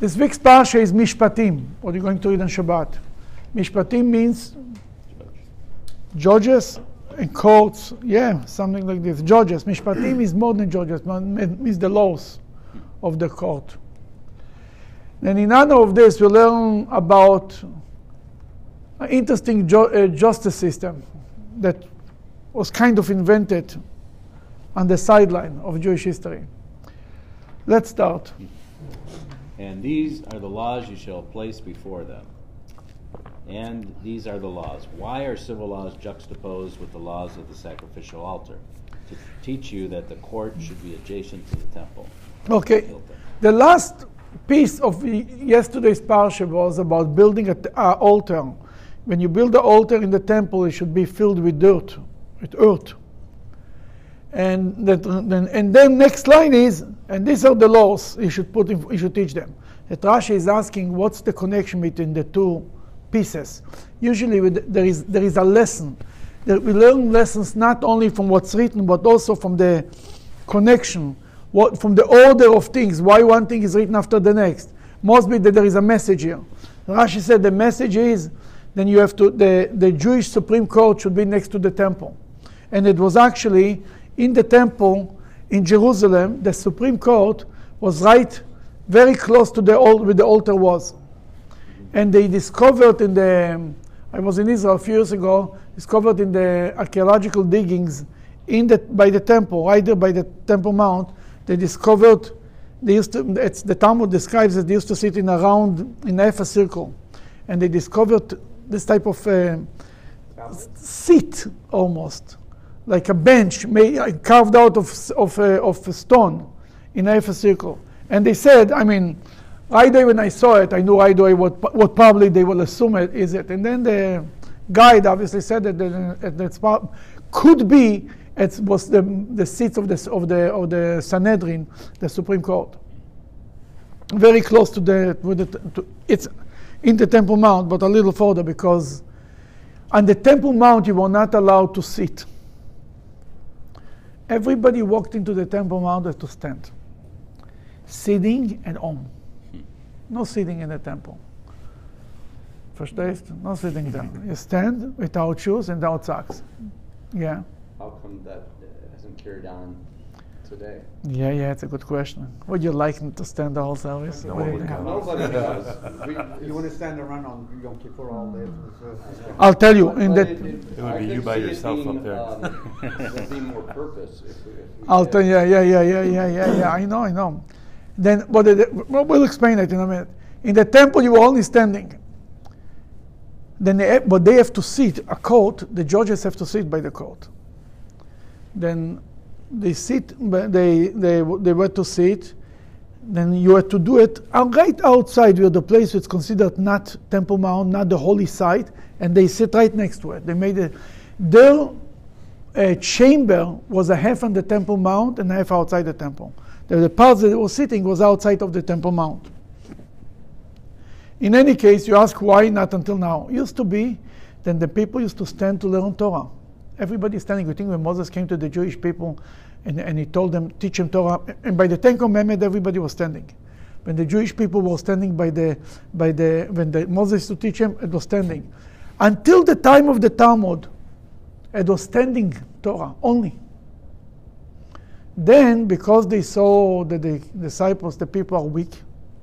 This week's parsha is Mishpatim, what are you're going to read on Shabbat. Mishpatim means judges and courts. Yeah, something like this. Judges. Mishpatim is more than judges, it means the laws of the court. And in honor of this, we learn about an interesting ju- uh, justice system that was kind of invented on the sideline of Jewish history. Let's start. And these are the laws you shall place before them. And these are the laws. Why are civil laws juxtaposed with the laws of the sacrificial altar? To teach you that the court should be adjacent to the temple. Okay. The last piece of yesterday's parsha was about building an altar. When you build the altar in the temple, it should be filled with dirt, with earth. And that, then, and then next line is, and these are the laws you should put, in, you should teach them. That Rashi is asking, what's the connection between the two pieces? Usually, there is there is a lesson. That we learn lessons not only from what's written, but also from the connection, what, from the order of things. Why one thing is written after the next? Must be that there is a message here. Rashi said the message is, then you have to the the Jewish Supreme Court should be next to the temple, and it was actually in the temple in Jerusalem, the Supreme Court was right very close to the old where the altar was. And they discovered in the I was in Israel a few years ago, discovered in the archaeological diggings in the by the temple, right there by the Temple Mount, they discovered they used to it's the Talmud describes that they used to sit in a round in half a circle. And they discovered this type of uh, seat almost like a bench made, uh, carved out of, of, uh, of stone in a circle. And they said, I mean, right away when I saw it, I knew right away what, what probably they will assume it is it. And then the guide obviously said that that could be it was the, the seats of the, of, the, of the Sanhedrin, the Supreme Court. Very close to the, the to, it's in the Temple Mount, but a little further because on the Temple Mount you were not allowed to sit. Everybody walked into the Temple Mount to stand, sitting at home. No sitting in the temple. First Verstehst? No sitting down. You stand without shoes and without socks. Yeah. How come that uh, hasn't carried on today? Yeah, yeah, it's a good question. Would you like to stand the whole service? No, Nobody does. you want to stand around on Yom Kippur all day? I'll tell you. in that, it, would be you by yourself being, up there. Um, be more purpose. If we, if we I'll tell you. Yeah, yeah, yeah, yeah, yeah, yeah, yeah. I know, I know. Then, but the, we'll explain it in a minute. In the temple, you were only standing. Then, they, but they have to sit a court. The judges have to sit by the court. Then they sit, they, they, they were to sit, then you had to do it right outside where the place is considered not Temple Mount, not the holy site, and they sit right next to it. They made it. Their uh, chamber was a half on the Temple Mount and half outside the temple. The, the part that were sitting was outside of the Temple Mount. In any case, you ask why not until now. It used to be, then the people used to stand to learn Torah. Everybody standing. You think when Moses came to the Jewish people and, and he told them, teach them Torah, and by the Ten Commandments, everybody was standing. When the Jewish people were standing by the, by the when the Moses to teach them, it was standing. Until the time of the Talmud, it was standing Torah only. Then, because they saw that the disciples, the people are weak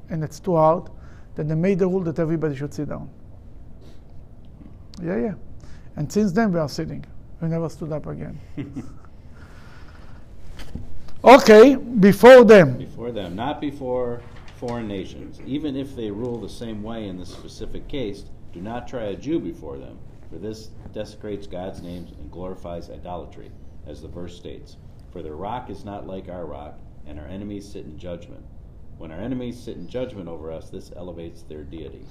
and it's too hard, then they made the rule that everybody should sit down. Yeah, yeah. And since then, we are sitting. We never stood up again. okay, before them. Before them, not before foreign nations. Even if they rule the same way in this specific case, do not try a Jew before them, for this desecrates God's name and glorifies idolatry, as the verse states. For their rock is not like our rock, and our enemies sit in judgment. When our enemies sit in judgment over us, this elevates their deity.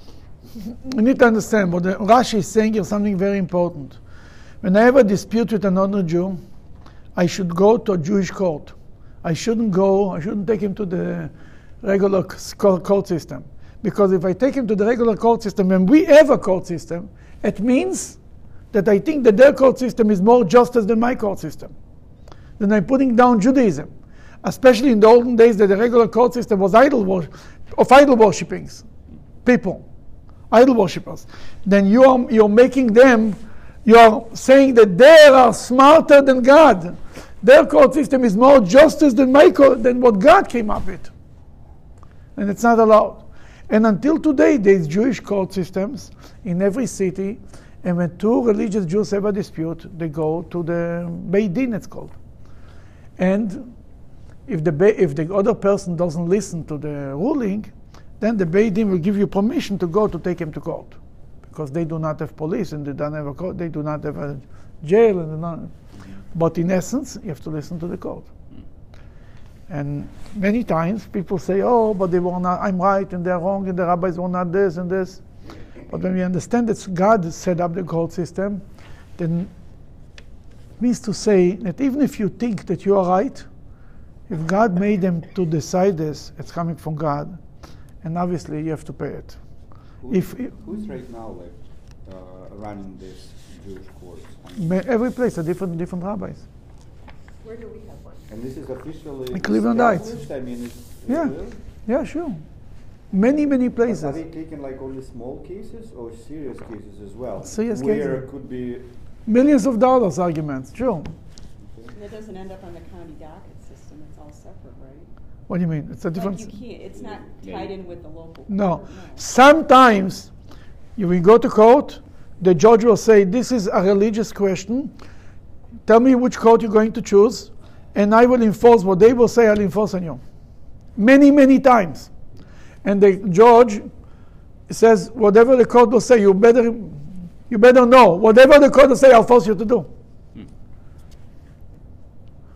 We need to understand what the Rashi is saying here something very important. When I have a dispute with another Jew, I should go to a Jewish court. I shouldn't go, I shouldn't take him to the regular court system. Because if I take him to the regular court system and we have a court system, it means that I think that their court system is more justice than my court system. Then I'm putting down Judaism. Especially in the olden days that the regular court system was idol worship. of idol worshippings, people, idol worshippers, then you are you're making them, you are saying that they are smarter than God. Their court system is more justice than my court, than what God came up with, and it's not allowed. And until today, there's Jewish court systems in every city, and when two religious Jews have a dispute, they go to the Beit Din, it's called. And if the, Be- if the other person doesn't listen to the ruling, then the Beit Din will give you permission to go to take him to court. Because they do not have police and they don't have a court, they do not have a jail. And don't- but in essence, you have to listen to the court. And many times people say, oh, but they were not, I'm right and they're wrong and the rabbis were not this and this. But when we understand that God set up the court system, then it means to say that even if you think that you are right, if God made them to decide this, it's coming from God. And obviously you have to pay it. Who's, If who's right now like uh, running this Jewish courts? Ma- Every place, a different, different rabbis. Where do we have one? And this is officially In Cleveland Heights. I mean, it's, Yeah. really? Yeah, sure. Many, many But Are places. they taking like only small cases or serious cases as well? Serious Where cases. it could be. Millions of dollars arguments, sure. And it doesn't end up on the county docket system, it's all separate, right? What do you mean? It's a different. Like you can't, it's not tied you- in with the local. No. court, Sometimes you will go to court, the judge will say, This is a religious question. Tell me which court you're going to choose, and I will enforce what they will say, I'll enforce on you. Many, many times. And the judge says, Whatever the court will say, you better, you better know. Whatever the court will say, I'll force you to do.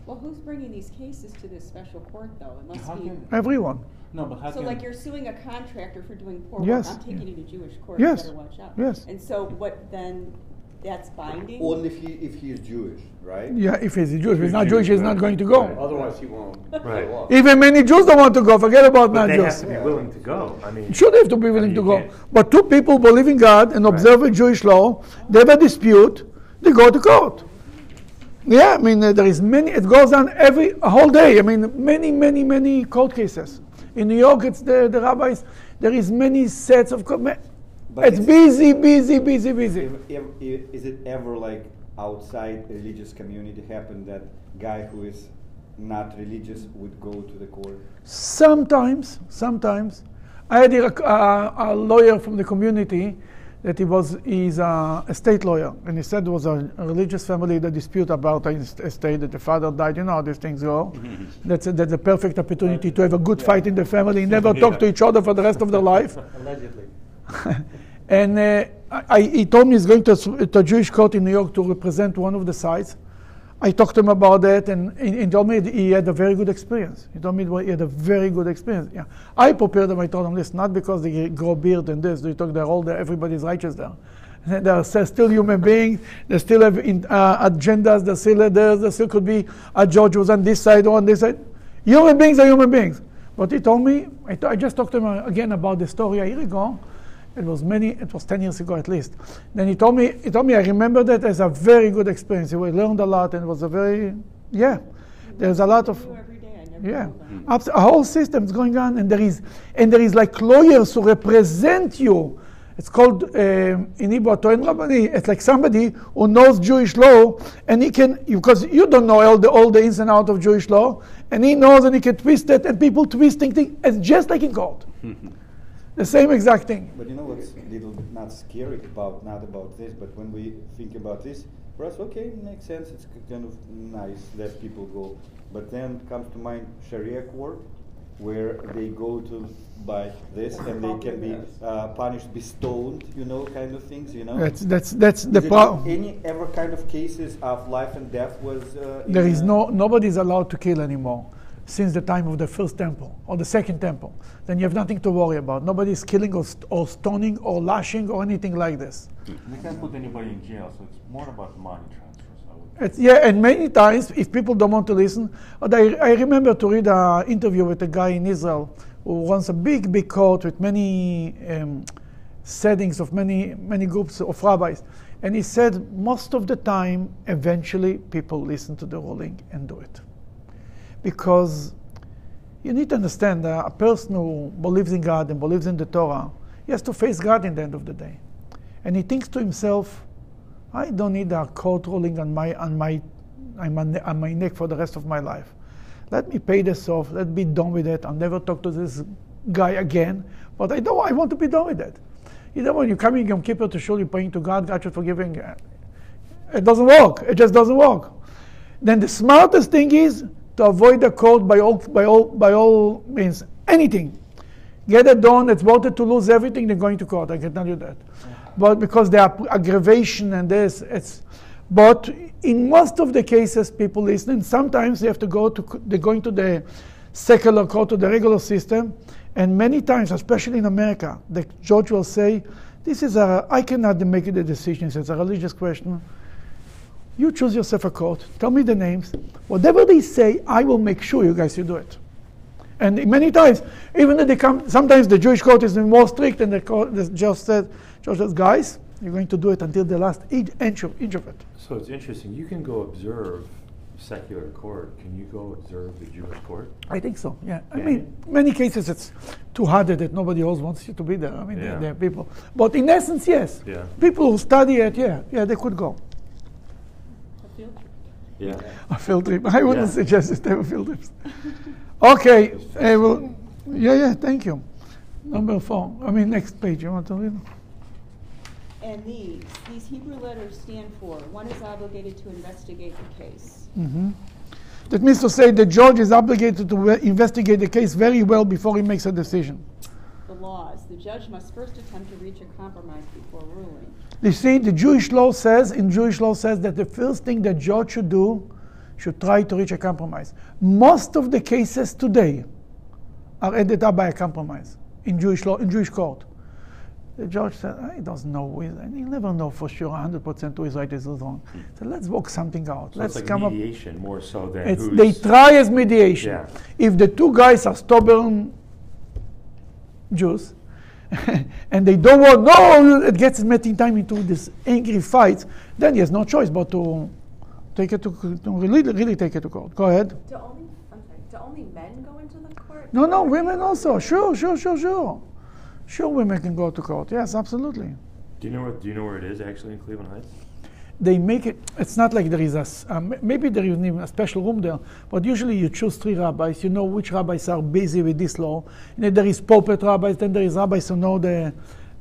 Well, who's bringing these cases to this court though? It must How be, can- Everyone. No, but how so can? like you're suing a contractor for doing poor Yes. work, I'm taking you to Jewish court, Yes. you better watch out. Yes. And so what then, that's binding? Only if he, if he is Jewish, right? Yeah, if he's a Jewish. If he's not Jewish, Jewish, he's not going to go. Otherwise, he won't Right. show up. Even many Jews don't want to go. Forget about but not they Jews. have to be willing to go. I mean, Sure, they have to be willing you to go. can't- But two people believe in God and Right. observe a Jewish law, they have a dispute, they go to court. Yeah, I mean, uh, there is many, it goes on every, whole day. I mean, many, many, many court cases. In New York, it's the, the rabbis, there is many sets of, co- But it's it's- busy, busy, busy, busy. If, if, is it ever like outside religious community happen that guy who is not religious would go to the court? Sometimes, sometimes. I had a, a, a lawyer from the community that he was he's a estate lawyer, and he said there was a, a religious family that dispute about a est- estate that the father died. You know how these things go. that's a, that's a perfect opportunity to have a good fight in the family, never talk to each other for the rest of their life. Allegedly. And uh, I, I- he told me he's going to, to a Jewish court in New York to represent one of the sides. I talked to him about that, and he, told me he had a very good experience. He told me he had a very good experience. Yeah. I prepared him. I told him this not because they grow beard and this. They talk they're all there. Everybody's righteous there. They're still human beings. They still have in, uh, agendas. They still there. They still could be a judge was on this side or on this side. Human beings are human beings. But he told me. I, t- I just talked to him again about the story a year ago. It was many. It was ten years ago at least. Then he told me. He told me I remember that as a very good experience. He learned a lot and it was a very yeah. There's a lot of every day, I never yeah. Abs- A whole system is going on, and there is and there is like lawyers who represent you. It's called um, in Hebrew Toin Rabbani. It's like somebody who knows Jewish law, and he can because you don't know all the all the ins and outs of Jewish law, and he knows and he can twist it, and people twisting things. It's just like in court. the same exact thing. But you know what's a little bit not scary about not about this, but when we think about this, for us, okay, it makes sense. It's kind of nice that people go, but then comes to mind Sharia court, where they go to by this and they can be uh, punished, be stoned, you know, kind of things, you know. That's that's that's the Is problem. Any ever kind of cases of life and death was? Uh, There is no nobody is allowed to kill anymore since the time of the first temple or the second temple. Then you have nothing to worry about. Nobody is killing or, st- or stoning or lashing or anything like this. they can't put anybody in jail, so it's more about money transfers. I would. It's, yeah, and many times, if people don't want to listen, but I, I remember to read an interview with a guy in Israel who runs a big, big court with many um, settings of many, many groups of rabbis. And he said most of the time, eventually, people listen to the ruling and do it. Because You need to understand that a person who believes in God and believes in the Torah, he has to face God in the end of the day. And he thinks to himself, I don't need a court ruling on my, on my, on my, on my neck for the rest of my life. Let me pay this off. Let me be done with it. I'll never talk to this guy again. But I don't. I want to be done with it. You know when you're coming Yom Kippur to show you're praying to God, God should forgive you. It doesn't work. It just doesn't work. Then the smartest thing is to avoid the court by all, by all, by all means. Anything. Get it done. It's better to lose everything than going to court. I can tell you that. But because there are aggravation and this, it's. But in most of the cases, people listen. Sometimes they have to go to. They're going to the secular court, to the regular system, and many times, especially in America, the judge will say, "This is a. I cannot make the decision. It's a religious question." You choose yourself a court. Tell me the names. Whatever they say, I will make sure you guys you do it. And many times, even if they come, sometimes the Jewish court is more strict, and the, court, the judge said, judge says, guys, you're going to do it until the last inch of, inch of it. So it's interesting. You can go observe secular court. Can you go observe the Jewish court? I think so. Yeah. I mean, many cases it's too hard that nobody else wants you to be there. I mean, there- Yeah. there are people. But in essence, yes. Yeah. People who study it, yeah, yeah, they could go. A field trip. Yeah. A field trip. I wouldn't Yeah. suggest it to have a field trips. Okay. uh, well, yeah, yeah. Thank you. Number four. I mean, next page. You want to read? And these, these Hebrew letters stand for, one is obligated to investigate the case. Mm-hmm. That means to say the judge is obligated to we- investigate the case very well before he makes a decision. The laws, the judge must first attempt to reach a compromise before ruling. You see, the Jewish law says, in Jewish law says that the first thing the judge should do should try to reach a compromise. Most of the cases today are ended up by a compromise in Jewish law, in Jewish court. The judge said, "Ah, he doesn't know, who is, and he'll never know for sure 100% who is right, and who is wrong. So let's work something out. So let's it's like come up. mediation more so than It's, who's. they try as mediation. Yeah. If the two guys are stubborn Jews, and they don't want, no, it gets making time into this angry fight, then he has no choice but to take it to, to really, really take it to court. Go ahead. Do only, I'm sorry, do only men go into the court? No, no, women also. Sure, sure, sure, sure. Sure, women can go to court. Yes, absolutely. Do you know where? Do you know where it is actually in Cleveland Heights? They make it, it's not like there is a, um, maybe there isn't even a special room there, but usually you choose three rabbis, you know which rabbis are busy with this law. And then there is pulpit rabbis, then there is rabbis who know the,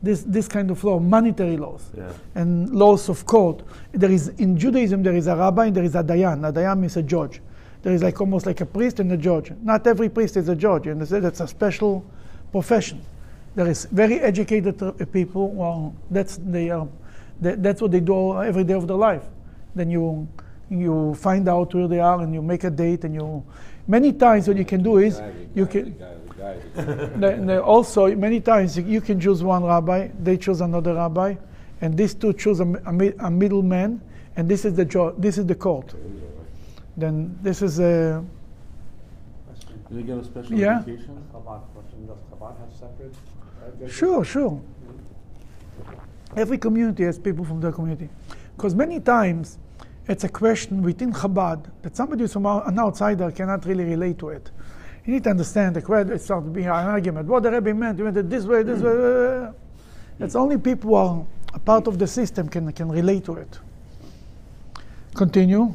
this, this kind of law, monetary laws Yeah. and laws of court. There is, in Judaism, there is a rabbi and there is a dayan. A dayan means a judge. There is like almost like a priest and a judge. Not every priest is a judge, understand? That's a special profession. There is very educated uh, people. Well, that's they are. That, that's what they do every day of their life. Then you you find out where they are and you make a date and you. Many times what you can do is you can. Then then also many times you- you can choose one rabbi, they choose another rabbi, and these two choose a, a, a middleman, and this is the jo- this is the court. Then this is a Do they get a special Yeah. education? Chabad question, does Chabad have separate? judges? Sure, sure. Mm-hmm. Every community has people from their community. Because many times it's a question within Chabad that somebody who's from an outsider cannot really relate to it. You need to understand the question. It starts being an argument. What the Rebbe meant, he meant it this way, hmm. this way. It's only people who are a part of the system can, can relate to it. Continue.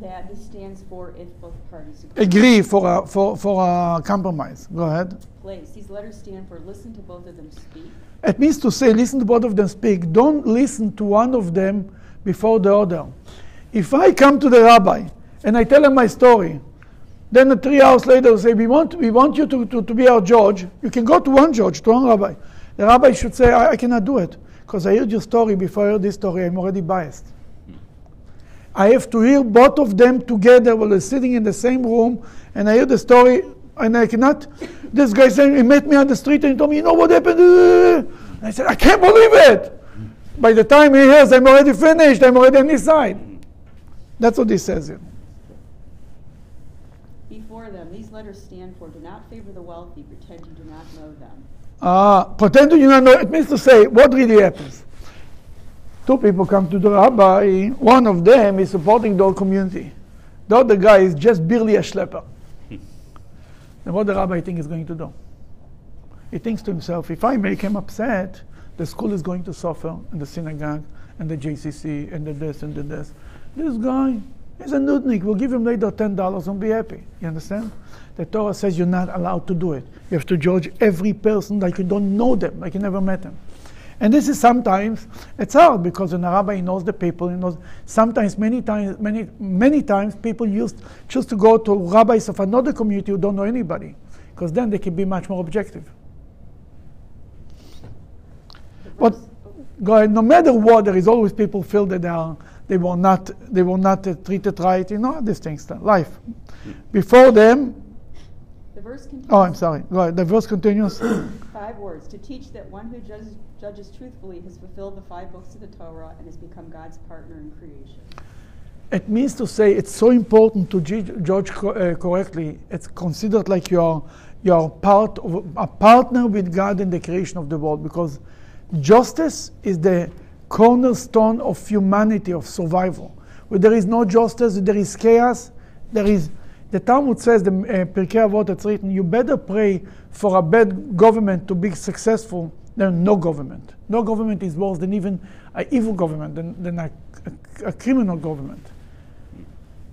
That this stands for if both parties agree. Agree for a, for, for a compromise. Go ahead. Place, these letters stand for listen to both of them speak. It means to say, listen to both of them speak. Don't listen to one of them before the other. If I come to the rabbi and I tell him my story, then three hours later say, we want, we want you to, to, to be our judge. You can go to one judge, to one rabbi. The rabbi should say, I, I cannot do it because I heard your story before I heard this story. I'm already biased. I have to hear both of them together while they're sitting in the same room, and I hear the story, and I cannot. This guy saying he met me on the street and he told me, you know what happened? And I said, I can't believe it. By the time he hears, I'm already finished. I'm already on his side. That's what he says here. Before them, these letters stand for do not favor the wealthy, pretend you do not know them. Uh, pretend you don't know. It means to say what really happens. Two people come to the rabbi. One of them is supporting the whole community. The other guy is just barely a schlepper. Hmm. then what the rabbi think is going to do? He thinks to himself, if I make him upset, the school is going to suffer, and the synagogue, and the JCC, and the this, and the this. This guy is a nudnik. We'll give him later $10 and be happy. You understand? The Torah says you're not allowed to do it. You have to judge every person like you don't know them, like you never met them. And this is sometimes it's hard because an rabbi knows the people. He knows sometimes many times many many times people used choose to go to rabbis of another community who don't know anybody because then they can be much more objective. But go ahead, no matter what, there is always people feel that they are they will not they will not uh, treat it right. You know these things. Life. Before them. The verse continues. Oh, I'm sorry. Go ahead. The verse continues. Five words to teach that one who judges, judges truthfully has fulfilled the five books of the Torah and has become God's partner in creation. It means to say it's so important to ju- judge co- uh, correctly. It's considered like you're you're part of a partner with God in the creation of the world because justice is the cornerstone of humanity of survival. Where there is no justice, there is chaos. There is the Talmud says the uh, Pirkei Avot it's written. You better pray for a bad government to be successful than no government. No government is worse than even an evil government, than, than a, a, a criminal government.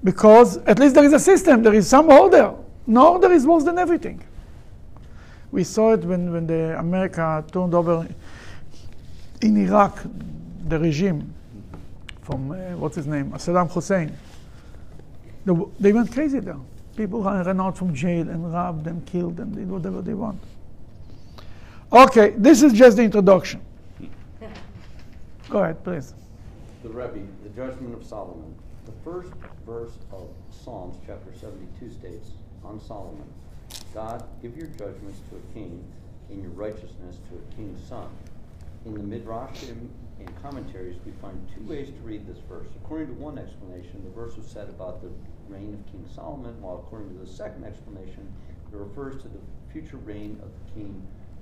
Because at least there is a system, there is some order. No order is worse than everything. We saw it when, when the America turned over in Iraq, the regime from, uh, what's his name, Saddam Hussein. The, they went crazy there. People ran out from jail and robbed and killed and did whatever they want. Okay, this is just the introduction. Go ahead, please. The Rebbe, the judgment of Solomon. The first verse of Psalms chapter 72 states on Solomon God, give your judgments to a king and your righteousness to a king's son. In the Midrashim and commentaries, we find two ways to read this verse. According to one explanation, the verse was said about the reign of King Solomon, while according to the second explanation, it refers to the future reign of King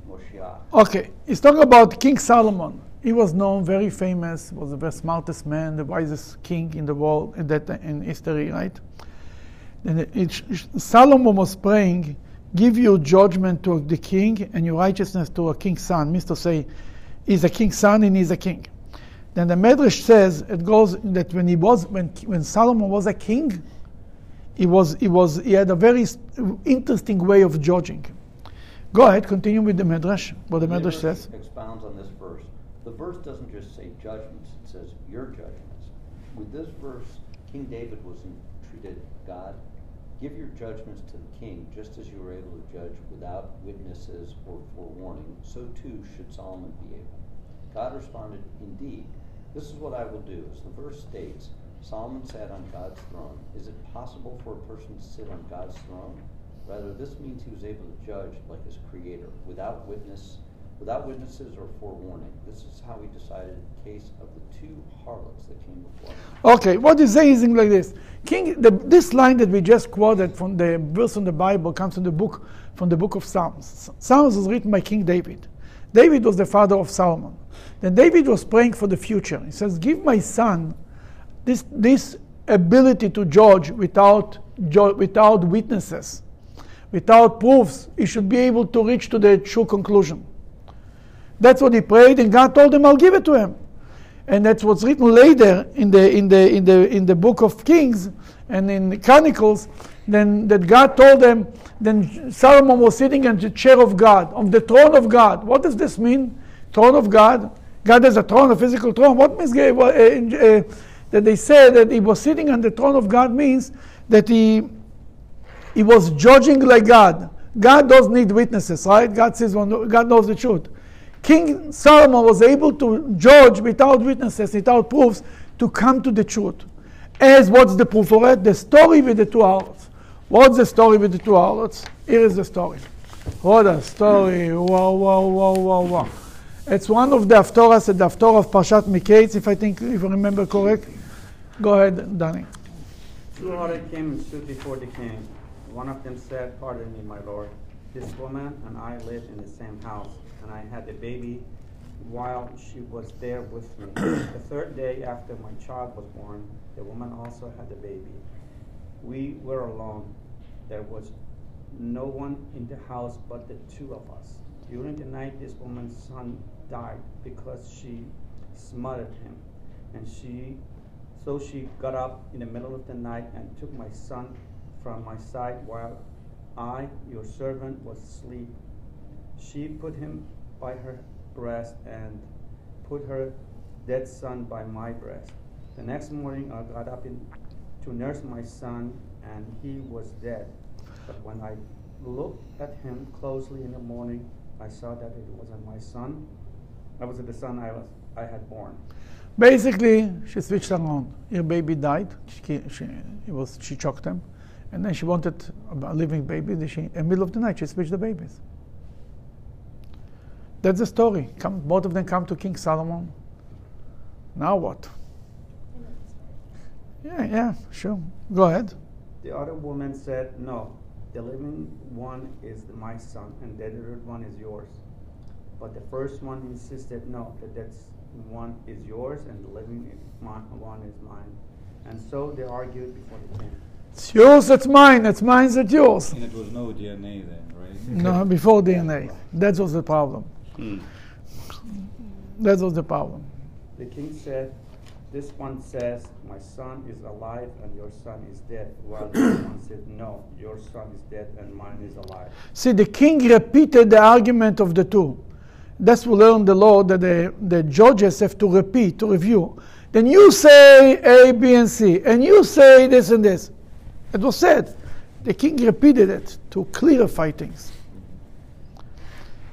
Moshiach. Okay, he's talking about King Solomon. He was known, very famous, was the smartest man, the wisest king in the world in that in history, right? And it, it, Solomon was praying, "Give your judgment to the king and your righteousness to a king's son." Means to say, he's a king's son and he's a king. Then the Medrash says it goes that when he was when when Solomon was a king, he was he was he had a very interesting way of judging. Go ahead, continue with the Medrash. What the Medrash says. expounds on this verse. The verse doesn't just say judgments; it says your judgments. With this verse, King David was entreated, God, give your judgments to the king, just as you were able to judge without witnesses or forewarning. So too should Solomon be able. God responded, Indeed, this is what I will do. As the verse states, Solomon sat on God's throne. Is it possible for a person to sit on God's throne? Rather, this means he was able to judge like his creator, without witness, without witnesses or forewarning. This is how he decided the case of the two harlots that came before him. Okay, what is amazing like this? King, the, this line that we just quoted from the verse in the Bible comes from the book from the book of Psalms. Psalms was written by King David. David was the father of Solomon. Then David was praying for the future. He says, "Give my son this this ability to judge without without witnesses, without proofs. He should be able to reach to the true conclusion." That's what he prayed, and God told him, "I'll give it to him." and that's what's written later in the in the in the in the book of Kings and in the Chronicles. Then that God told them. Then Solomon was sitting on the chair of God, on the throne of God. What does this mean? Throne of God. God has a throne, a physical throne. What means uh, uh, that they said that he was sitting on the throne of God means that he he was judging like God. God doesn't need witnesses, right? God says, God knows the truth. King Solomon was able to judge without witnesses, without proofs, to come to the truth. As what's the proof for it? The story with the two harlots. What's the story with the two harlots? Here is the story. What a story. Wow, wow, wow, wow, wow. It's one of the Haftorahs, the Haftorah of Parshat Miketz, if I think, if I remember correct. Go ahead, Danny. Two came and stood before the king. One of them said, Pardon me, my lord. This woman and I live in the same house and I had a baby while she was there with me. the third day after my child was born, the woman also had a baby. We were alone. There was no one in the house but the two of us. During the night, this woman's son died because she smothered him. And she, so she got up in the middle of the night and took my son from my side while I, your servant, was asleep. She put him by her breast and put her dead son by my breast. The next morning, I got up in, to nurse my son, and he was dead. But when I looked at him closely in the morning, I saw that it wasn't my son. That was the son I was I had born. Basically, she switched around. Her baby died. She, she, was, she choked him. And then she wanted a living baby. She, in the middle of the night, she switched the babies. That's the story. Come, both of them come to King Solomon. Now what? Yeah, yeah, sure. Go ahead. The other woman said, No, the living one is my son, and the other one is yours. But the first one insisted, No, the dead one is yours, and the living one one is mine. And so they argued before the king. It's yours, it's mine. It's mine, it's yours. And it was no DNA then, right? No, before DNA. That was the problem. Hmm. That was the problem. The king said, This one says, My son is alive and your son is dead. While the other one said, No, your son is dead and mine is alive. See, the king repeated the argument of the two. That's we learn the law that the, the judges have to repeat, to review. Then you say A, B, and C, and you say this and this. It was said. The king repeated it to clarify things.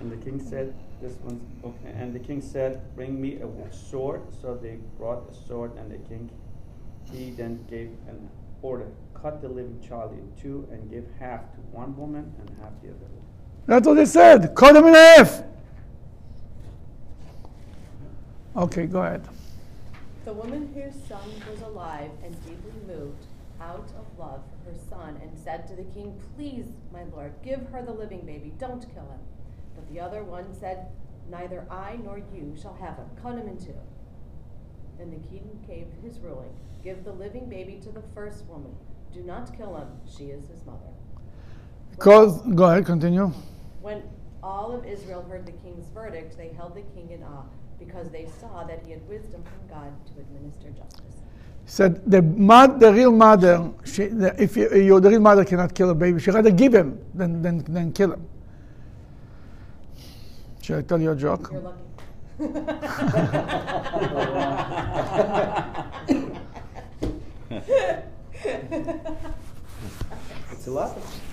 And the king said, This one's okay. And the king said, Bring me a sword. So they brought a sword, and the king, he then gave an order cut the living child in two and give half to one woman and half to the other. That's what they said. Cut him in half. Okay, go ahead. The woman whose son was alive and deeply moved out of love for her son and said to the king, Please, my lord, give her the living baby, don't kill him. But the other one said, Neither I nor you shall have him, cut him in two. And the king gave his ruling Give the living baby to the first woman, do not kill him, she is his mother. Cause, go ahead, continue. When all of Israel heard the king's verdict, they held the king in awe because they saw that he had wisdom from God to administer justice. said the mad, the real mother, she, the, if you, you, the real mother cannot kill a baby, she rather give him than, than, than kill him. Should I tell you a joke? You're lucky. It's a lot of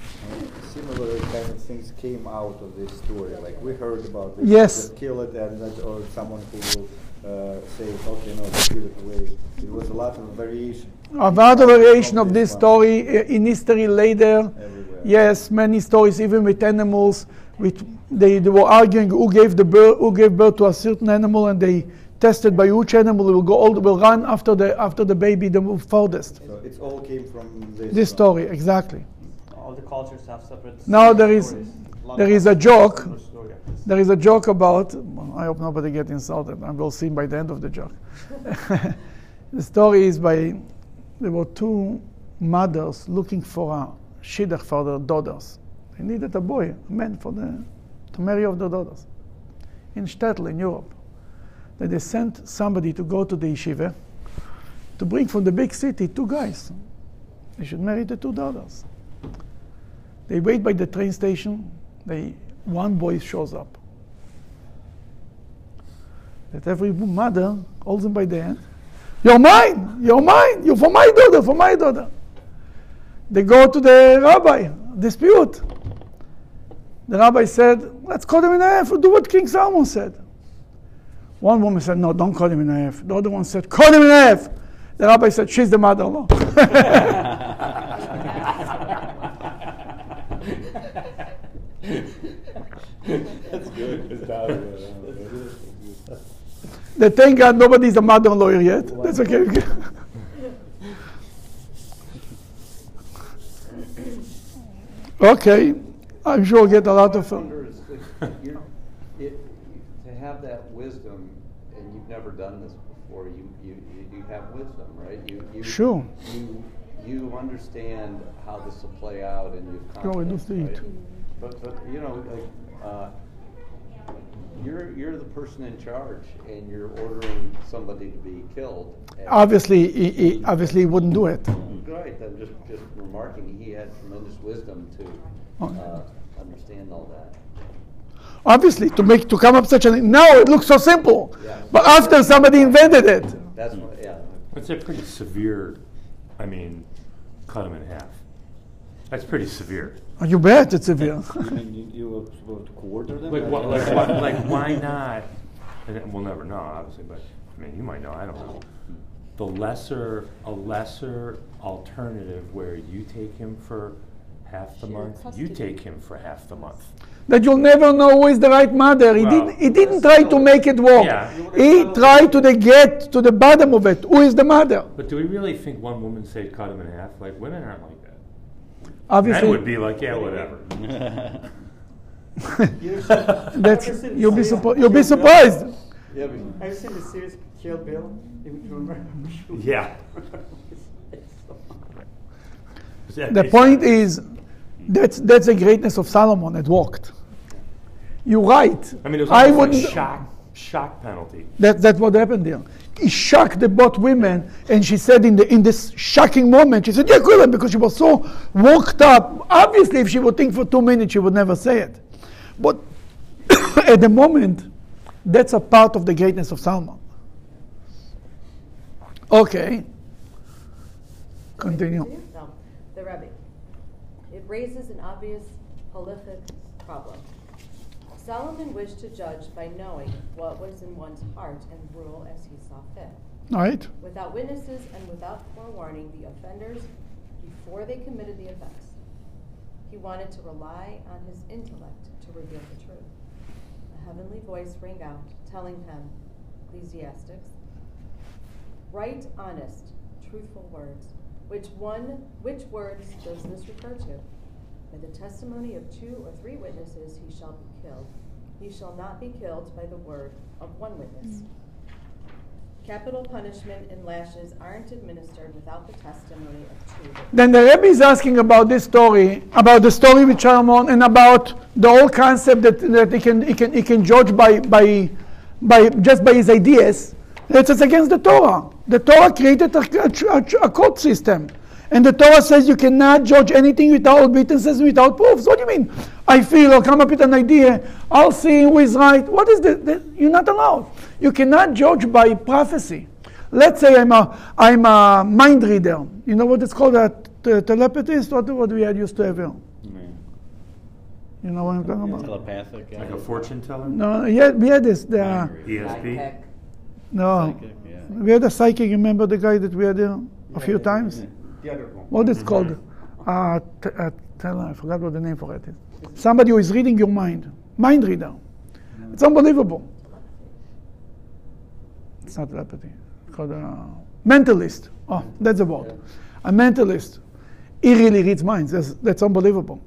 similar kind of things came out of this story. Like we heard about this, Yes. kill it, and that, or someone who will uh, say, okay, no, give it away. It was a lot of variation. Another variation of this story uh, in history later. Everywhere. Yes, many stories, even with animals. With they, they were arguing who gave the birth, who gave birth to a certain animal, and they tested by which animal will go all will run after the after the baby the farthest. So it all came from this. This story exactly. Cultures have separate. Now there is stories. there is a joke. have separate story of this. There is a joke about. I hope nobody get insulted. I will see by the end of the joke. the story is by there were two mothers looking for a shidduch for their daughters. They needed a boy, a man for the to marry of their daughters in shtetl in Europe. That they sent somebody to go to the yeshiva to bring from the big city two guys. They should marry the two daughters. They wait by the train station. They one boy shows up. That every mother holds him by the hand. You're mine. You're mine. You're for my daughter. For my daughter. They go to the rabbi. Dispute. The rabbi said, "Let's cut him in half. Do what King Solomon said." One woman said, "No, don't cut him in half." The other one said, "Cut him in half." The rabbi said, "She's the mother-in-law." That's good. They thank God nobody's a modern lawyer yet. That's okay. okay, I'm sure we'll get a lot of. Uh, what I wonder is, like, you're- it- To have that wisdom, and you've never done this before, you, you, you- you have wisdom, right? You, you, Sure. You you understand how this will play out and you've Go and confidence, do it. right? But, but, you know, like, uh, you're, you're the person in charge and you're ordering somebody to be killed. Obviously, he, he obviously he wouldn't do it. Right, I'm just, just remarking, he had tremendous wisdom to, Oh. uh, understand all that. Obviously, to make to come up such a now it looks so simple, Yeah. but after somebody invented it, That's what, yeah. It's a pretty severe, I mean, cut him in half. That's pretty severe. Oh, you bet it's severe. You mean you, you were supposed to quarter them? Like, what, like, what, like, why not? And we'll never know, obviously, but I mean, you might know. I don't know. The lesser, a lesser alternative where you take him for half the Share month, custody. you take him for half the month. that you'll never know who is the right mother. He Well, didn't. He didn't try to make it work. Yeah. He tried to the get to the bottom of it. Who is the mother? But do we really think one woman say cut him in half? Like women aren't like that. Obviously, Men would be like, yeah, whatever. that's you'll be the- suppo- you'll be surprised. Yeah, but Have you seen the series Kill Bill? You remember? Yeah. The point is, that's that's the greatness of Solomon. It worked. You're right. I mean, it was I almost wouldn't. like shock, shock penalty. That, that's what happened there. He shocked the both women, and she said in the in this shocking moment, she said, "Yeah, kill him," because she was so worked up. Obviously, if she would think for two minutes, she would never say it. But at the moment, that's a part of the greatness of Solomon. Okay. Continue. No, the Rebbe. It raises an obvious halachic problem. Solomon wished to judge by knowing what was in one's heart and rule as he saw fit. All right. Without witnesses and without forewarning the offenders before they committed the offense. He wanted to rely on his intellect to reveal the truth. A heavenly voice rang out, telling him, Ecclesiastes, write honest, truthful words. Which one, which words does this refer to? By the testimony of two or three witnesses he shall be killed. He shall not be killed by the word of one witness. Mm. Capital punishment and lashes aren't administered without the testimony of two witnesses. Then the Rebbe is asking about this story, about the story with Solomon, and about the whole concept that, that he can he can he can judge by by by just by his ideas. That's it's against the Torah. The Torah created a, a, a court system, and the Torah says you cannot judge anything without witnesses, without proofs. What do you mean? I feel or come up with an idea. I'll see who is right. What is the, the you're not allowed. You cannot judge by prophecy. Let's say I'm a I'm a mind reader. You know what it's called? A t- telepathist. What what we had used to have here. You know what I'm talking about? Telepathic. Like a fortune teller? No, yeah, we had this. The, ESP? no, Psychic, yeah. we had a psychic. Remember the guy that we had here a few times? The other one. What is called? Uh, t- uh, tell I forgot what the name for it is. Somebody who is reading your mind. Mind reader. It's unbelievable. It's not telepathy. It's called a mentalist. Oh, that's the word. A mentalist. He really reads minds. That's, that's unbelievable.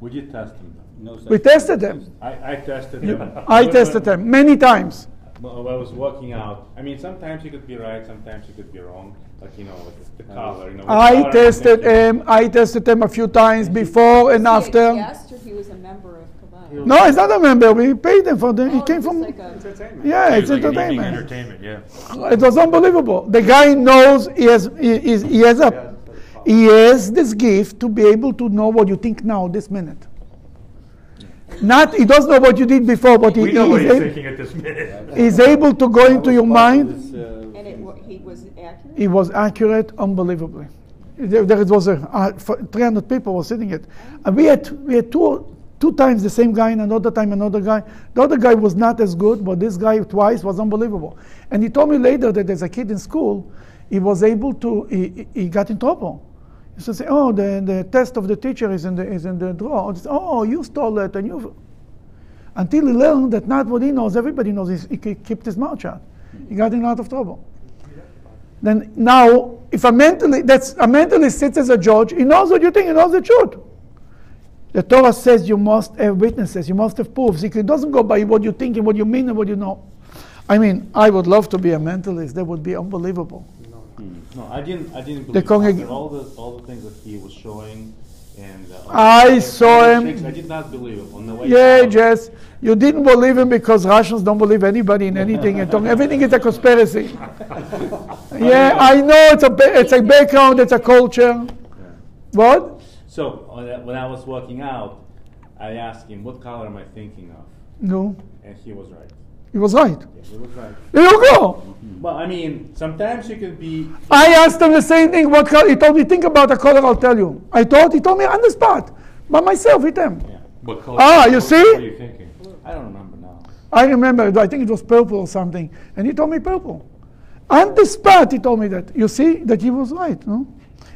Would you test them? No We tested them. I, I tested them. I tested them many times. Well, I was walking out. I mean, sometimes you could be right, sometimes you could be wrong. Like you know, with the uh, color. You know, with I color tested him. I tested him a few times before and Was he a after. guest or he was a member of Kabbalah? No, he's not a member. We paid him for the. He Oh, came from. like Entertainment. Yeah, it's Like entertainment. Entertainment, yeah. It was unbelievable. The guy knows he has he, he's- he has a he has this gift to be able to know what you think now, this minute. Not he doesn't know what you did before, but he, We know he what is he's a- thinking at this minute. he's able to go into your mind. And it, he was accurate? He was accurate, unbelievably. There, there was a uh, 300 people were sitting it, and we had we had two two times the same guy, and another time another guy. The other guy was not as good, but this guy twice was unbelievable. And he told me later that as a kid in school, he was able to he, he- he got in trouble. To say, "Oh, the, the test of the teacher is in the is in the drawer." Oh, oh you stole it, and you. Until he learned that not what he knows, everybody knows. He, he kept his mouth shut. He got in a lot of trouble. Then now, if a mentally that's a mentalist sits as a judge, he knows what you think, he knows the truth. The Torah says you must have witnesses, you must have proofs. It doesn't go by what you think and what you mean and what you know. I mean, I would love to be a mentalist. That would be unbelievable. No, I didn't. I didn't believe after all the all the things that he was showing, and uh, I the- the saw him- I did not believe him on the way. Yeah, out. Jess, you didn't believe him because Russians don't believe anybody in anything and everything is a conspiracy. Yeah, I know it's a it's a background, it's a culture. What? So when I was walking out, I asked him, "What color am I thinking of?" No, And he was right. He was right. Yeah, he was right. There you go. Well, I mean, sometimes you can be. I asked him the same thing. What color? He told me, think about the color. I'll tell you. I thought he told me on the spot, by myself with him. Yeah, What color? Ah, you see? What are you thinking? I don't remember now. I remember. I think it was purple or something, and he told me purple. On the spot, he told me that. You see that he was right. No,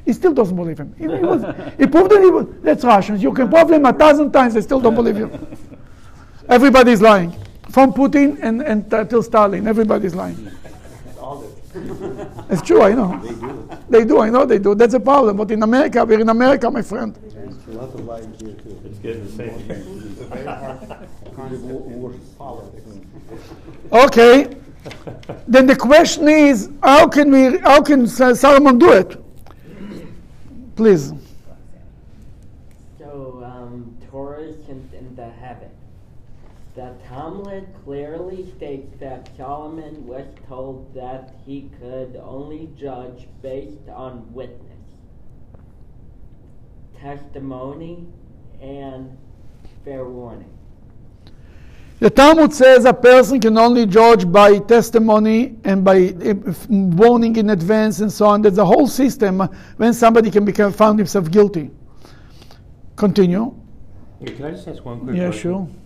he still doesn't believe him. He, he was, he proved that he was. That's Russians. You can prove him a thousand times. They still don't believe you. Everybody's lying, from Putin and and uh, till Stalin. Everybody's lying. It's true. I know. They do. They do. I know they do. That's a problem. But in America, we're in America, my friend. There's a lot of lying here too. It's good to say. Okay. then the question is, how can we? How can Solomon do it? Please. So, um, Torah is in, in the heaven. The Talmud clearly states that Solomon was told that he could only judge based on witness, testimony, and fair warning. The Talmud says a person can only judge by testimony and by warning in advance and so on. There's a whole system when somebody can become found himself guilty. Continue. Hey, can I just ask one quick Yeah, question? sure.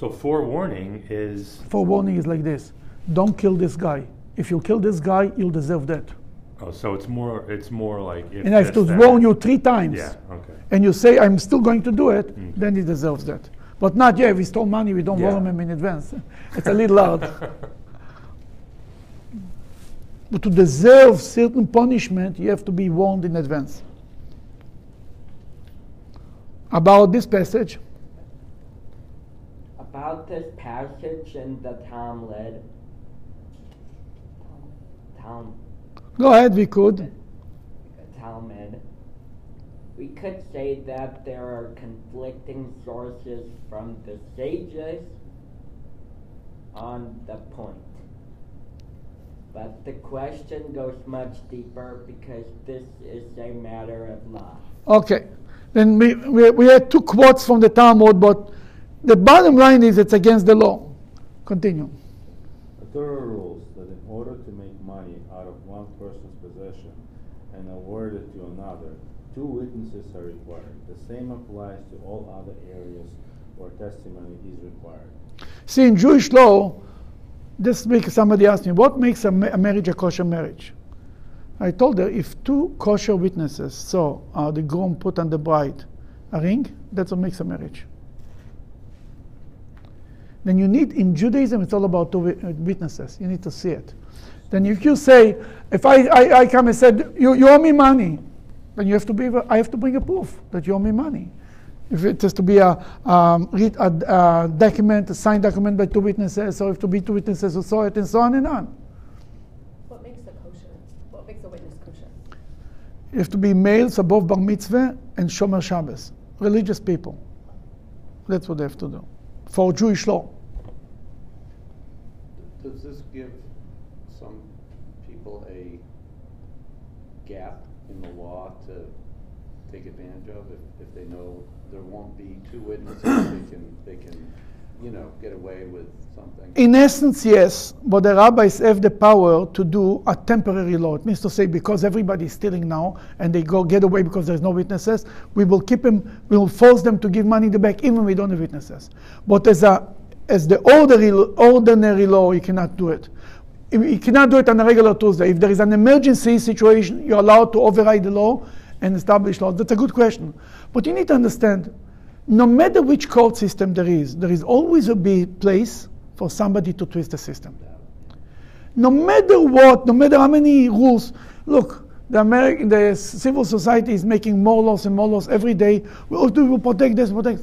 So forewarning is Forewarning is like this: Don't kill this guy. If you kill this guy, you'll deserve that. oh, so it's more it's more like if And I have to warn you three times. Yeah. Okay. and you say, I'm still going to do it, Mm. then he deserves that. But not, yeah, if he stole money, we don't Yeah. warn him in advance. It's a little hard. but to deserve certain punishment, you have to be warned in advance. About this passage, About this passage in the Talmud, Talmud, go ahead, we could. Talmud, we could say that there are conflicting sources from the sages on the point. But the question goes much deeper because this is a matter of law. Okay. Then we, we, we had two quotes from the Talmud, but the bottom line is it's against the law. Continue. The Torah rules that in order to make money out of one person's possession and award it to another, two witnesses are required. The same applies to all other areas where testimony is required. See, in Jewish law, this week somebody asked me, what makes a, ma- a marriage a kosher marriage? I told her, if two kosher witnesses saw uh, the groom put on the bride a ring, that's what makes a marriage. Then you need, in Judaism, it's all about two uh, witnesses. You need to see it. Then if you say, if I, I, I come and said, you, you owe me money, then you have to be, I have to bring a proof that you owe me money. If it has to be a, um, read a, a document, a signed document by two witnesses, or if to be two witnesses who saw it, and so on and on. What makes a kosher? What makes a witness kosher? You have to be males above bar mitzvah and shomer Shabbos, religious people. That's what they have to do for Jewish law. Does this give some people a gap in the law to take advantage of if, if they know there won't be two witnesses, they can, they can, you know, get away with something? In essence, yes, but the rabbis have the power to do a temporary law. It means to say, because everybody is stealing now and they go get away because there's no witnesses, we will keep them, we will force them to give money back even we don't have witnesses. But as a as the ordinary, ordinary law, you cannot do it. You cannot do it on a regular Tuesday. If there is an emergency situation, you're allowed to override the law and establish laws. That's a good question. But you need to understand, no matter which court system there is, there is always a be place for somebody to twist the system. No matter what, no matter how many rules, look, the American, the civil society is making more laws and more laws every day. We all do, we protect this, protect.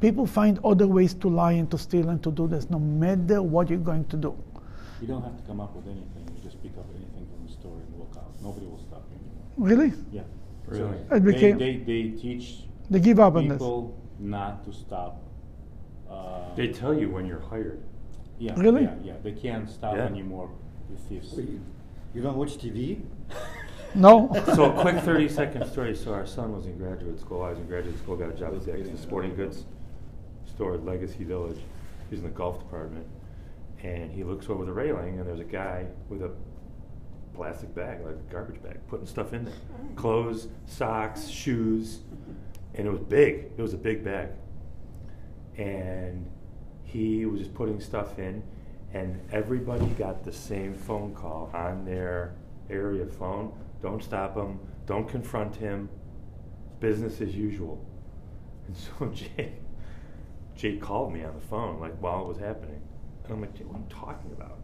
People find other ways to lie and to steal and to do this, no matter what you're going to do. You don't have to come up with anything. You just pick up anything from the store and walk out. Nobody will stop you anymore. Really? Yeah. Really? It became- they, they, they teach They give up on this. People not to stop. Uh, They tell you when you're hired. yeah, Really? Yeah, yeah. They can't stop Yeah. anymore with thieves. You, you don't watch TV? No? So a quick thirty second story. So our son was in graduate school. I was in graduate school. Got a job at the sporting goods store at Legacy Village. He's in the golf department, and he looks over the railing, and there's a guy with a plastic bag, like a garbage bag, putting stuff in there, clothes, socks, shoes, and it was big. It was a big bag, and he was just putting stuff in, and everybody got the same phone call on their area phone. Don't stop him. Don't confront him. Business as usual. And so Jake, Jake called me on the phone like while it was happening, and I'm like, what are you talking about?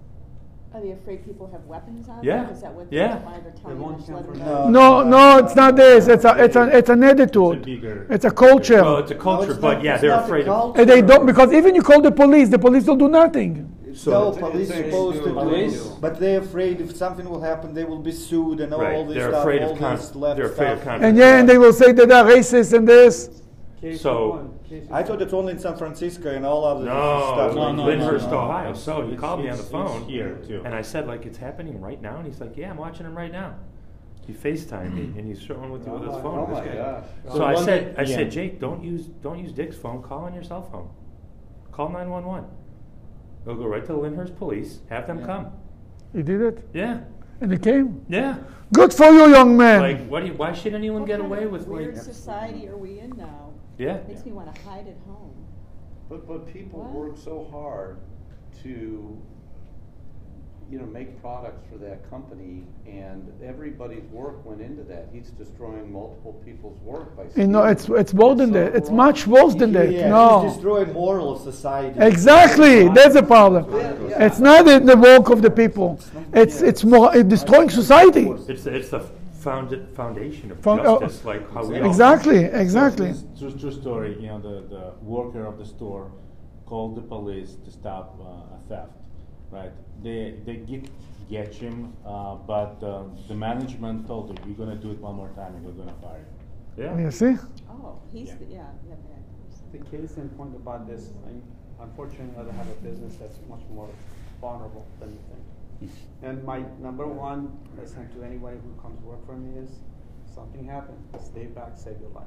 Are they afraid people have weapons on Yeah. them? Is that what Yeah. why they're They telling won't to let them know? No, no, it's not this. It's a, it's a, it's an attitude. It's a bigger- It's a culture. Well, it's a culture, it's but not- yeah, they're not a afraid of. culture. And they don't because even you call the police, the police will do nothing. So no, police They supposed to do Police? it, but they're afraid if something will happen, they will be sued and all Right, this they're stuff. afraid of all con- this left they're afraid of stuff. con- And yeah, and they will say that they're racist and this. Case So- in case I thought it's only in San Francisco and all other No, stuff. No, like no, that. no, Lyndhurst, no. Ohio. So he It's- called me on the phone. here, too. And I said, like, it's happening right now? And he's like, yeah, I'm watching him right now. He FaceTimed me and he's showing with, with his Oh my- phone. oh this my guy. gosh. So, So I said, thing- I yeah. said, Jake, don't use don't use Dick's phone. Call on your cell phone. Call 911. They'll go right to the Lyndhurst police. Have them Yeah. come. He did it, Yeah, and he came. yeah. Good for you, young man. Like, what do you, why should anyone What get away with weird like? society are we in now? Yeah. Makes me want to hide at home. But, but people What? work so hard to, you know, make products for that company, and everybody's work went into that. He's destroying multiple people's work by. You know, it's it's more than so that. It's wrong. much worse than that. Yeah, No. he's destroying moral of society. Exactly, that's the problem. Yeah, yeah. It's not the, the work of the people. It's it's more it's destroying society. It's it's the found, foundation of Found- oh, justice, like how we all Exactly, exactly. So, True, true story. You know, the, the worker of the store called the police to stop uh, a theft. Right? They they get get him, uh, but uh, the management told him, "You're gonna do it one more time, and we're gonna fire you." Yeah. You see? Oh, he's Yeah. the, yeah, yeah, bad person. The case in point about this, I unfortunately I have a business that's much more vulnerable than you think. And my number one lesson to anybody who comes work for me is, something happened, stay back, save your life.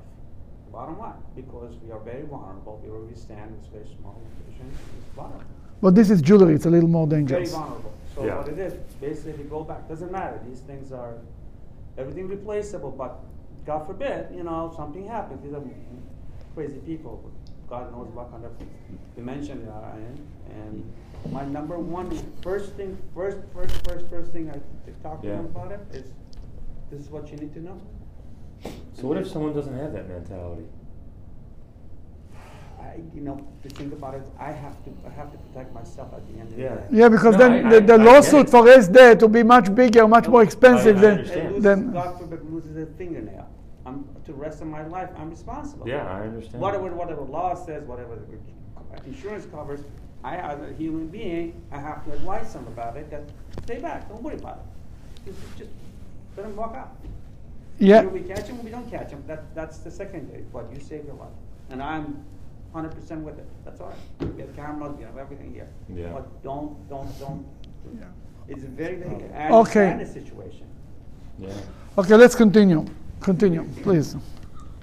Bottom line, because we are very vulnerable, where we stand, it's very small location, it's vulnerable. But this is jewelry. It's a little more dangerous. Very vulnerable. So Yeah. what it is, basically go back, doesn't matter, these things are, everything replaceable, but God forbid, you know, something happens, these are crazy people, God knows what kind of dimension they are in. And my number one, first thing, first, first, first, first thing I talk to Yeah. them about it is, this is what you need to know. So what if someone doesn't have that mentality? I, you know, to think about it, I have to, I have to protect myself at the end of the Yeah. day. Yeah, because No, then I- the, I- the I get lawsuit it. for his debt will be much bigger, much more expensive I than understand. And loses, than. God forbid, loses a fingernail. I'm, to the rest of my life, I'm responsible. Yeah, I understand. Whatever, whatever the law says, whatever the insurance covers, I, as a human being, I have to advise them about it, that stay back, don't worry about it. Just, just let them walk out. Yeah. Either we catch them we don't catch them, that, that's the secondary, but you save your life. And I'm hundred percent with it, that's all right. We have cameras, we have everything here. Yeah. But don't, don't, don't, Yeah. it's a very, very, I Okay. understand situation. Yeah. Okay, let's continue. Continue, please.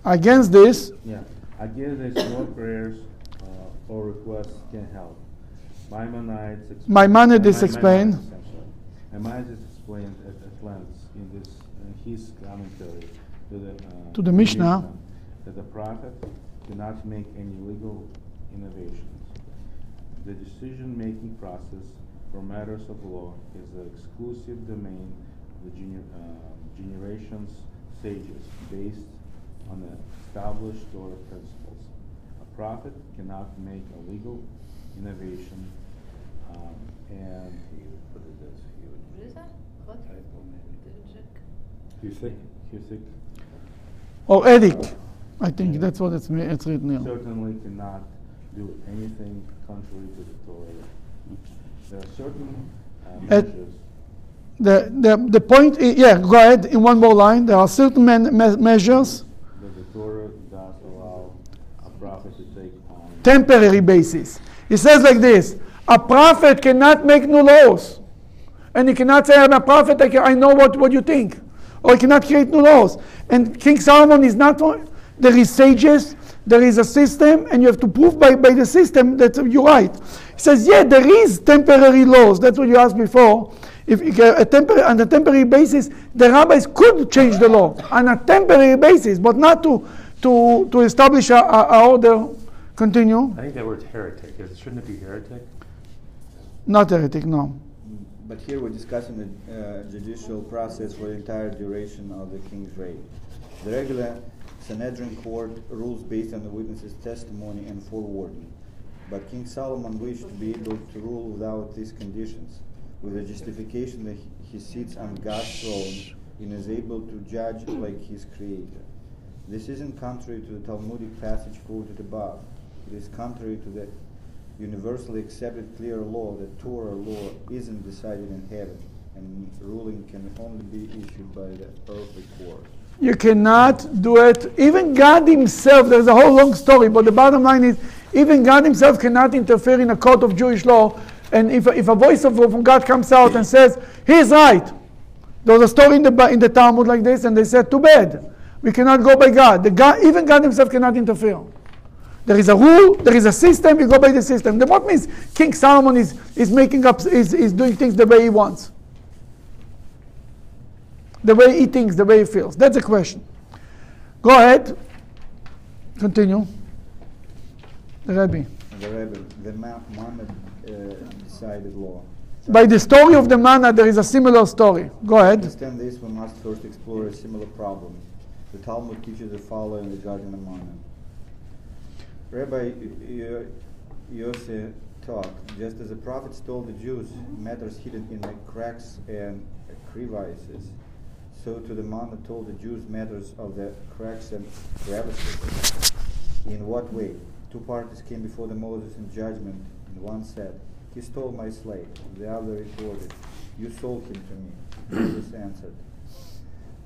Against this, Yeah. Against this, no prayers uh, or requests can help. Maimonides explains. Maimonides explained. Maimonides explained at, at length in this in his commentary to the uh, To the Mishnah. that the prophet cannot make any legal innovations. The decision-making process for matters of law is the exclusive domain of the gener- uh, generations sages based on the established Torah principles. A prophet cannot make a legal innovation, um, and he put it as What is that? What? typo maybe. You think? Husik or edict, I think that's what it's, me- it's written here. certainly cannot do anything contrary to the Torah. There are certain uh, At- measures. The, the, the point, i- yeah, go ahead, in one more line. There are certain men, me- measures, that the Torah does allow a prophet to take on. temporary basis. He says like this A prophet cannot make new laws. And he cannot say, I'm a prophet, I, can, I know what, what you think. Or he cannot create new laws. And King Solomon is not, there is sages, there is a system, and you have to prove by, by the system that you're right. He says, yeah, there is temporary laws. That's what you asked before. If a tempor- on a temporary basis, the rabbis could change the law on a temporary basis, but not to, to, to establish a, a, order. Continue. I think that word's heretic. Shouldn't it be heretic? Not heretic, no. But here we're discussing the uh, judicial process for the entire duration of the king's reign. The regular Sanhedrin court rules based on the witness's testimony and forewarning. But King Solomon wished to be able to rule without these conditions, with the justification that he sits on God's throne and is able to judge like his creator. This isn't contrary to the Talmudic passage quoted above. It is contrary to the universally accepted clear law that Torah law isn't decided in heaven, and ruling can only be issued by the earthly court. You cannot do it. Even God Himself, there's a whole long story, but the bottom line is even God Himself cannot interfere in a court of Jewish law. And if, if a voice of, from God comes out and says, He's right, there was a story in the, in the Talmud like this, and they said, Too bad. We cannot go by God. The God. Even God Himself cannot interfere. There is a rule, there is a system, you go by the system. The what means King Solomon is, is making up, is, is doing things the way he wants. The way he thinks, the way he feels. That's the question. Go ahead. Continue. The Rebbe. The Rebbe, the Ma- Muhammad uh, decided law. By the story of the manna, there is a similar story. Go To ahead. understand this, we must first explore a similar problem. The Talmud teaches the following regarding the manna. Rabbi Yo- Yosef taught, just as the prophets told the Jews mm-hmm. matters hidden in the cracks and crevices, so to the manna told the Jews matters of the cracks and crevices. In what way? Two parties came before the Moses in judgment, and one said, He stole my slave. The other retorted, You sold him to me. Moses answered,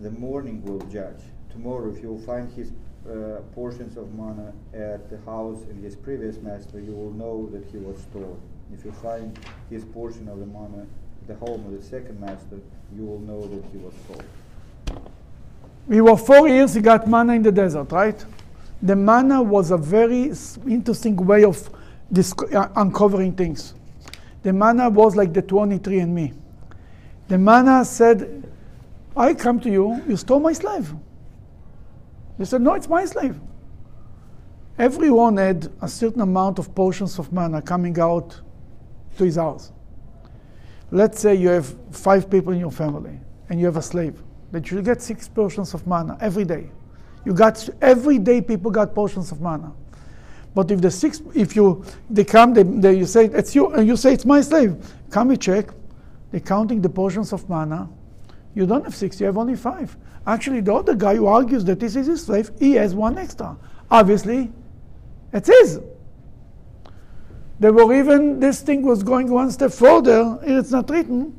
The morning will judge. Tomorrow, if you will find his uh, portions of manna at the house in his previous master, you will know that he was stolen. If you find his portion of the manna at the home of the second master, you will know that he was sold. We were four years, he got manna in the desert, right? The manna was a very interesting way of uh, uncovering things. The manna was like the 23andMe. The manna said, I come to you, you stole my slave. They said, No, it's my slave. Everyone had a certain amount of portions of manna coming out to his house. Let's say you have five people in your family and you have a slave that you get six portions of manna every day. You got every day people got portions of manna. But if the six, if you they come, they, they you say it's you, and you say it's my slave. Come and check. They're counting the portions of manna. You don't have six. You have only five. Actually, the other guy who argues that this is his slave, he has one extra. Obviously, it's his. There were even this thing was going one step further. It's not written.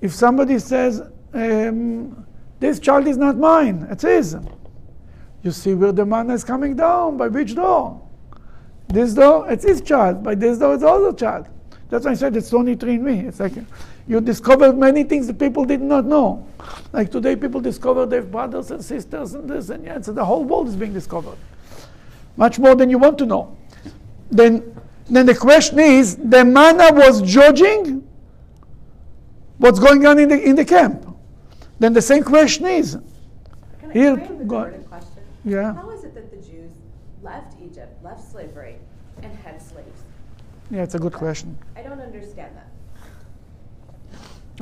If somebody says, um, "This child is not mine," it's his. You see where the manna is coming down by which door? This door, it's his child. By this door, it's other child. That's why I said it's 23andMe. It's like you discover many things that people did not know. Like today, people discover they have brothers and sisters and this and that. So the whole world is being discovered. Much more than you want to know. Then, then the question is, the manna was judging what's going on in the, in the camp. Then the same question is, Can I, Here, go- question? yeah. How is it that the Jews left Egypt, left slavery, and had slaves? Yeah, it's a good question. I don't understand that.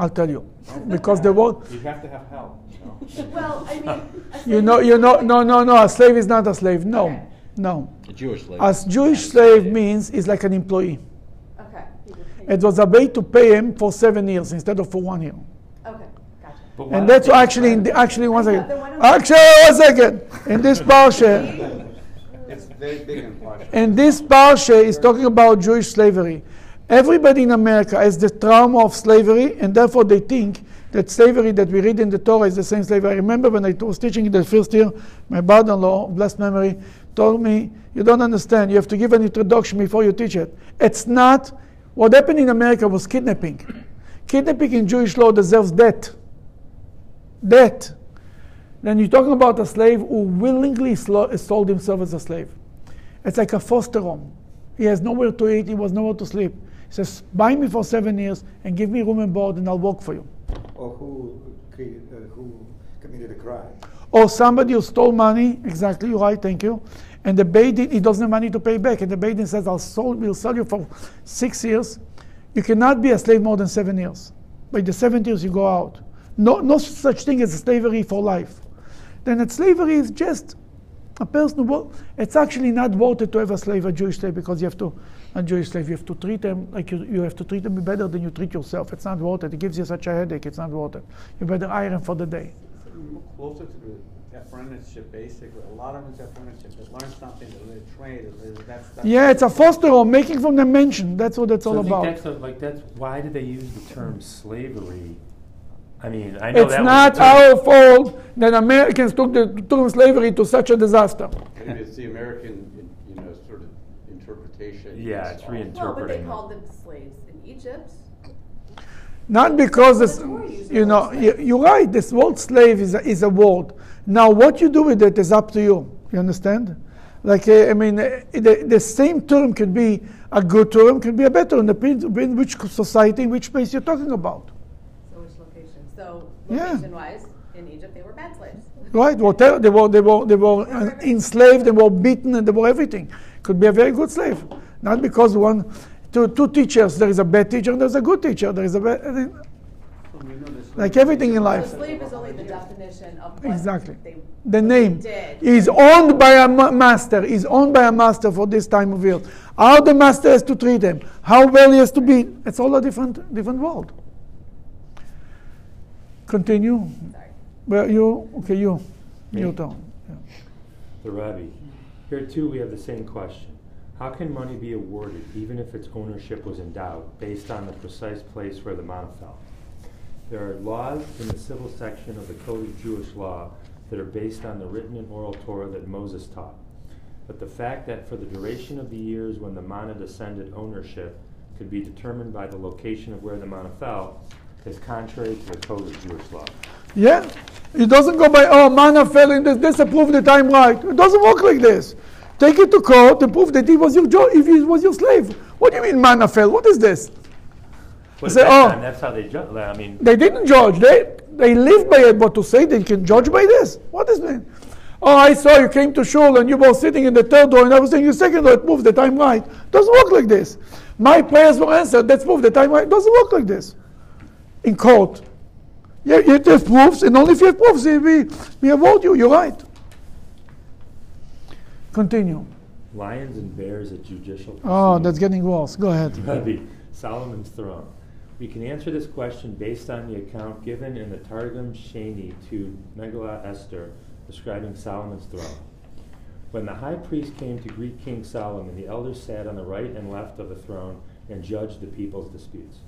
I'll tell you. Because the word, You have to have help, you know? Well, I mean, you know, you know, like- no, no, no, a slave is not a slave. No, Okay. no. A Jewish slave. A Jewish slave means is like an employee. Okay, he was paid. It was a way to pay him for seven years instead of for one year. Okay, gotcha. And that's they actually, in try- the, actually, one I know, second. then why don't- Actually, one second. In this parsha, It's very big and partial. this parsha is talking about Jewish slavery. Everybody in America has the trauma of slavery, and therefore they think that slavery that we read in the Torah is the same slavery. I remember when I was teaching in the first year, my brother-in-law, blessed memory, told me, "You don't understand. You have to give an introduction before you teach it. It's not. What happened in America was kidnapping. Kidnapping in Jewish law deserves death. Death. Then you're talking about a slave who willingly sold himself as a slave. It's like a foster home. He has nowhere to eat. He was nowhere to sleep. He says, "Buy me for seven years and give me room and board, and I'll work for you." Or who, cre- uh, who committed a crime. Or somebody who stole money, exactly, you're right, thank you. And the Beidin, he doesn't have money to pay back. And the Beidin says, I'll sold, we'll sell you for six years. You cannot be a slave more than seven years. By the seventh years, you go out. No, no such thing as slavery for life. Then that slavery is just a person who, it's actually not worth it to have a slave, a Jewish slave, because you have to, a Jewish slave, you have to treat them like you, you have to treat them better than you treat yourself. It's not worth it. It gives you such a headache. It's not worth it. You better iron for the day. Closer to the apprenticeship, basically. A lot of it's apprenticeship. They learn something, they trade. they- That's, that's Yeah, it's a foster home, making from the mention. That's what it's So all I think about. that's a- like that's why did they use the term slavery? I mean, I know It's that not was our fault that Americans took the took slavery to such a disaster. Maybe it's the American, you know, sort of interpretation. Yeah, it's reinterpreting. No, but they called them slaves in Egypt. Not because this, Well, the Torah uses you know, you- you're right. This word slave is a, is a word. Now, what you do with it is up to you. You understand? Like uh, I mean, uh, the, the same term could be a good term, could be a better term, depends in which society, in which place you're talking about. So which location? So Yeah. location-wise, in Egypt, they were bad slaves. Right? Whatever they were, they were, they were uh, enslaved, they were beaten, and they were everything. Could be a very good slave, not because one, two, two teachers. There is a bad teacher, and there's a good teacher. There is a bad, like everything in So life. slave is only the definition of what Exactly. they The name did. is owned by a ma- master. Is owned by a master for this time of year. How the master has to treat him, how well he has to be. It's all a different, different world. Continue. Sorry. Well, you okay? You, Me? your turn. Yeah. The Rebbe. Here too, we have the same question. How can money be awarded even if its ownership was in doubt, based on the precise place where the manna fell? There are laws in the civil section of the Code of Jewish Law that are based on the written and oral Torah that Moses taught. But the fact that for the duration of the years when the manna descended, ownership could be determined by the location of where the manna fell is contrary to the Code of Jewish Law. Yeah, it doesn't go by oh manna fell in this. This approved that I'm right. It doesn't work like this. Take it to court and prove that he was your jo- if he was your slave. What do you mean manna fell? What is this? But Say, oh. time, that's how they judge. I mean, They didn't judge. They they live by it. But to say they can judge by this, what is it? Mean? Oh, I saw you came to shul and you were sitting in the third row and I was in the second row. It proved that I'm right. Doesn't work like this. My prayers were answered. That's proof that I'm right. Doesn't work like this. In court, yeah, you have proofs, and only if you have proofs, we we award you. You're right. Continue. lions and bears at judicial. Oh, that's getting worse. Go ahead. Rebbe, Solomon's throne. We can answer this question based on the account given in the Targum Sheni to Megillah Esther describing Solomon's throne. When the high priest came to greet King Solomon, the elders sat on the right and left of the throne and judged the people's disputes.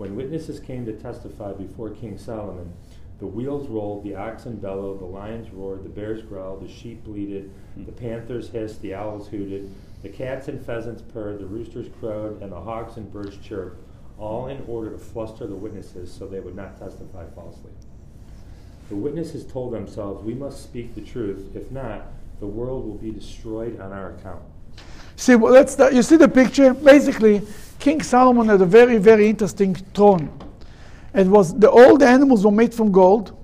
When witnesses came to testify before King Solomon, the wheels rolled, the oxen bellowed, the lions roared, the bears growled, the sheep bleated, hmm. the panthers hissed, the owls hooted, the cats and pheasants purred, the roosters crowed, and the hawks and birds chirped, all in order to fluster the witnesses so they would not testify falsely. The witnesses told themselves, We must speak the truth. If not, the world will be destroyed on our account. See, well. You see the picture? Basically, King Solomon had a very, very interesting throne. It was the animals were made from gold,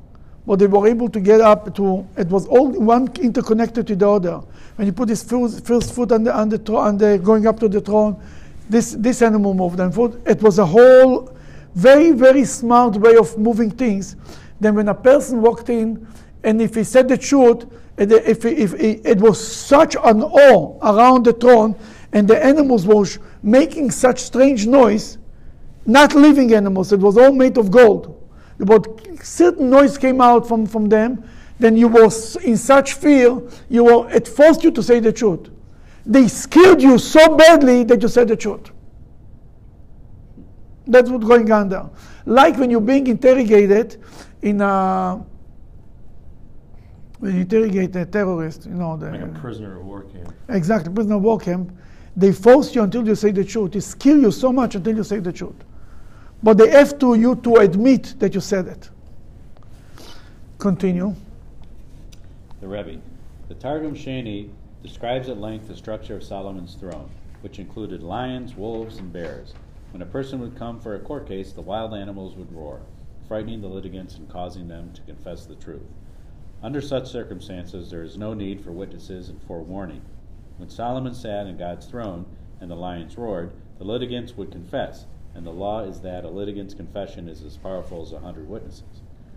but they were able to get up to. It was all one interconnected to the other. When you put his first, first foot on the on the, thro- on going up to the throne, this this animal moved and foot. It was a whole very very smart way of moving things. Then when a person walked in, and if he said the truth, and if, if, it was such an awe around the throne, and the animals were making such strange noise, not living animals, it was all made of gold. But certain noise came out from, from them, then you were in such fear, you were, it forced you to say the truth. They scared you so badly that you said the truth. That's what's going on there. Like when you're being interrogated in a when you interrogate a terrorist, you know, the, Like a prisoner of war camp. exactly, prisoner of war camp, they force you until you say the truth. They scare you so much until you say the truth. But they have to you to admit that you said it. Continue. The Rebbe. The Targum Sheni describes at length the structure of Solomon's throne, which included lions, wolves, and bears. When a person would come for a court case, the wild animals would roar, frightening the litigants and causing them to confess the truth. Under such circumstances, there is no need for witnesses and forewarning. When Solomon sat in God's throne and the lions roared, the litigants would confess, and the law is that a litigant's confession is as powerful as a hundred witnesses.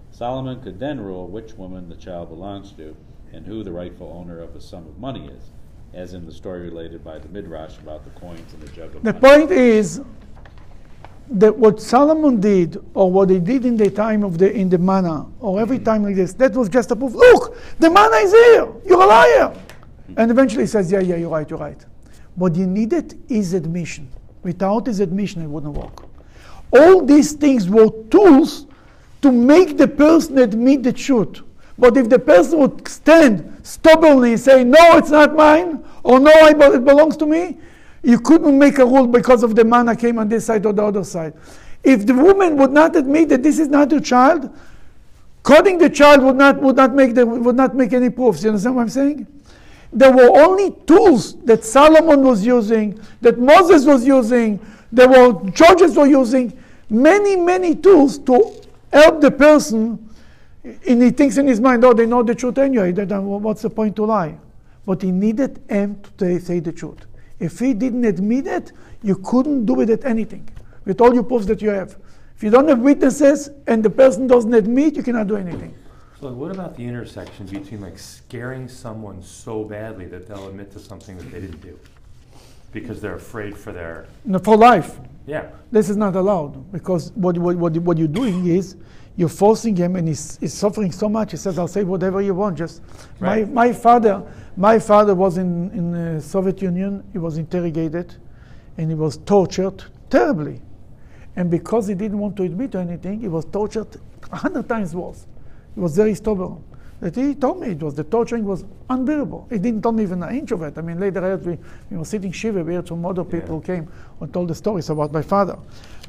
Solomon could then rule which woman the child belongs to and who the rightful owner of a sum of money is, as in the story related by the Midrash about the coins and the jug of The money. point is that what Solomon did, or what they did in the time of the in the manna, or every mm-hmm. time like this, that was just a proof. Look, the manna is here. You're a liar. Mm-hmm. And eventually he says, Yeah, yeah, you're right, you're right. What you needed is admission. Without his admission, it wouldn't work. All these things were tools to make the person admit the truth. But if the person would stand stubbornly and say, No, it's not mine, or No, I, it belongs to me, you couldn't make a rule because of the manna came on this side or the other side. If the woman would not admit that this is not her child, cutting the child would not, would not, make, the, would not make any proofs. You understand what I'm saying? There were only tools that Solomon was using, that Moses was using, there were judges were using, many, many tools to help the person. And he thinks in his mind, oh, they know the truth anyway, what's the point to lie? But he needed him to say the truth. If he didn't admit it, you couldn't do with it anything, with all your proofs that you have. If you don't have witnesses and the person doesn't admit, you cannot do anything. So what about the intersection between like scaring someone so badly that they'll admit to something that they didn't do because they're afraid for their No, For life, yeah this is not allowed because what, what, what, what you're doing is you're forcing him and he's, he's suffering so much. He says, I'll say whatever you want. Just Right. my, my father, my father was in, in the Soviet Union. He was interrogated and he was tortured terribly. And because he didn't want to admit to anything, he was tortured a hundred times worse. He was very stubborn. That he told me it was the torturing was unbearable. He didn't tell me even an inch of it. I mean, later I heard we, we were sitting shiva, we heard some other people who came and told the stories about my father.